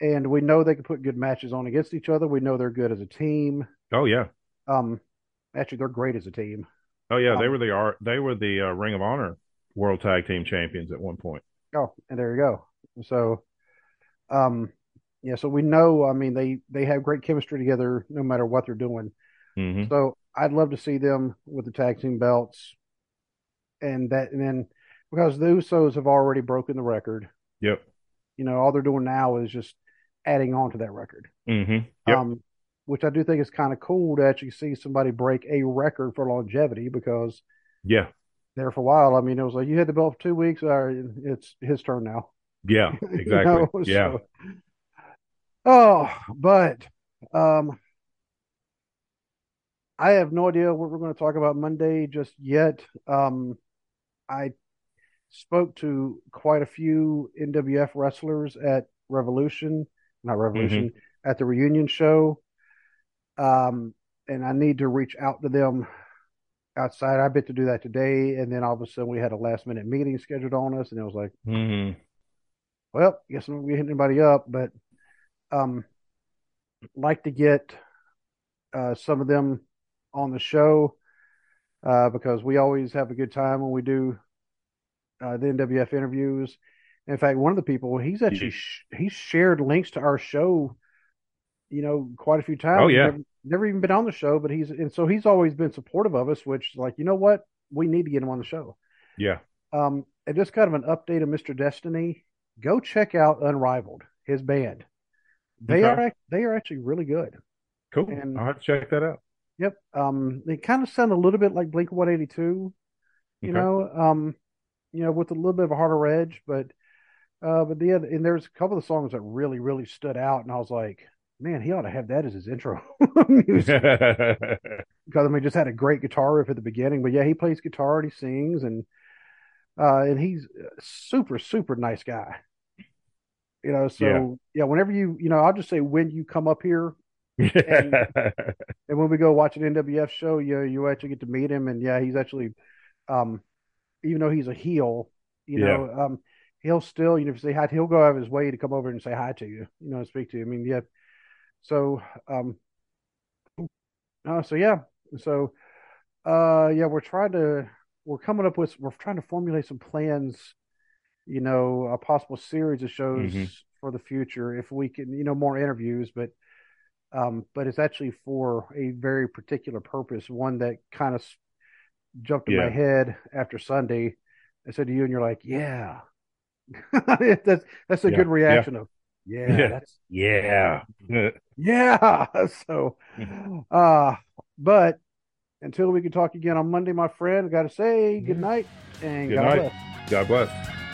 Speaker 1: And we know they can put good matches on against each other. We know they're good as a team.
Speaker 2: Oh yeah.
Speaker 1: Um, actually, they're great as a team.
Speaker 2: Oh yeah. They
Speaker 1: Um,
Speaker 2: were the art. They were the uh, Ring of Honor World Tag Team Champions at one point.
Speaker 1: Oh, and there you go. So, um, yeah, so we know. I mean, they they have great chemistry together, no matter what they're doing.
Speaker 2: hmm
Speaker 1: So I'd love to see them with the tag team belts, and that, and then because the Usos have already broken the record,
Speaker 2: Yep.
Speaker 1: you know, all they're doing now is just adding on to that record.
Speaker 2: hmm Yep.
Speaker 1: Um, which I do think is kind of cool to actually see somebody break a record for longevity because
Speaker 2: Yeah.
Speaker 1: there for a while, I mean, it was like you had the belt for two weeks, or it's his turn now.
Speaker 2: Yeah.
Speaker 1: You
Speaker 2: Exactly.
Speaker 1: know,
Speaker 2: Yeah.
Speaker 1: so- oh, but um, I have no idea what we're going to talk about Monday just yet. Um, I spoke to quite a few NWF wrestlers at Revolution, not Revolution, at the reunion show. Um, and I need to reach out to them outside. I bet to do that today. And then all of a sudden we had a last minute meeting scheduled on us, and it was like,
Speaker 2: mm-hmm.
Speaker 1: well, guess I'm not gonna hit anybody up, but um, like to get uh, some of them on the show uh, because we always have a good time when we do uh, the NWF interviews. In fact, one of the people he's actually sh- he's shared links to our show, you know, quite a few times.
Speaker 2: Oh, yeah.
Speaker 1: never, never even been on the show, but he's and so he's always been supportive of us. Which, like, you know what, we need to get him on the show.
Speaker 2: Yeah.
Speaker 1: Um, and just kind of an update of Mr. Destiny. Go check out Unrivaled, his band. They
Speaker 2: Okay.
Speaker 1: are they are actually really good.
Speaker 2: Cool.
Speaker 1: And-
Speaker 2: I'll have to check that out.
Speaker 1: Yep. Um, they kind of sound a little bit like Blink One Eighty Two, you
Speaker 2: Okay.
Speaker 1: know. Um, you know, with a little bit of a harder edge, but uh, but the other, and there's a couple of songs that really really stood out, and I was like, man, he ought to have that as his intro music because I mean, just had a great guitar riff at the beginning. But yeah, he plays guitar and he sings, and uh, and he's a super super nice guy. You know, so
Speaker 2: Yeah.
Speaker 1: yeah, whenever you you know, I'll just say when you come up here and when we go watch an NWF show, you you actually get to meet him, and yeah, he's actually, um, even though he's a heel, you
Speaker 2: Yeah.
Speaker 1: know, um, he'll still, you know, if you say hi, he'll go out of his way to come over and say hi to you, you know, and speak to you. I mean, yeah. So, um, uh, so yeah, so, uh, yeah, we're trying to, we're coming up with, we're trying to formulate some plans, you know, a possible series of shows
Speaker 2: Mhm.
Speaker 1: for the future if we can, you know, more interviews, but um, but it's actually for a very particular purpose, one that kind of jumped in my head after Sunday. I said to you, and you're like, "Yeah." that's that's a
Speaker 2: Yeah,
Speaker 1: good
Speaker 2: yeah.
Speaker 1: reaction of, Yeah,
Speaker 2: Yeah.
Speaker 1: that's
Speaker 2: Yeah.
Speaker 1: yeah. So, uh, but until we can talk again on Monday, my friend, I got to say good night and
Speaker 2: Good
Speaker 1: God
Speaker 2: night.
Speaker 1: bless.
Speaker 2: God bless.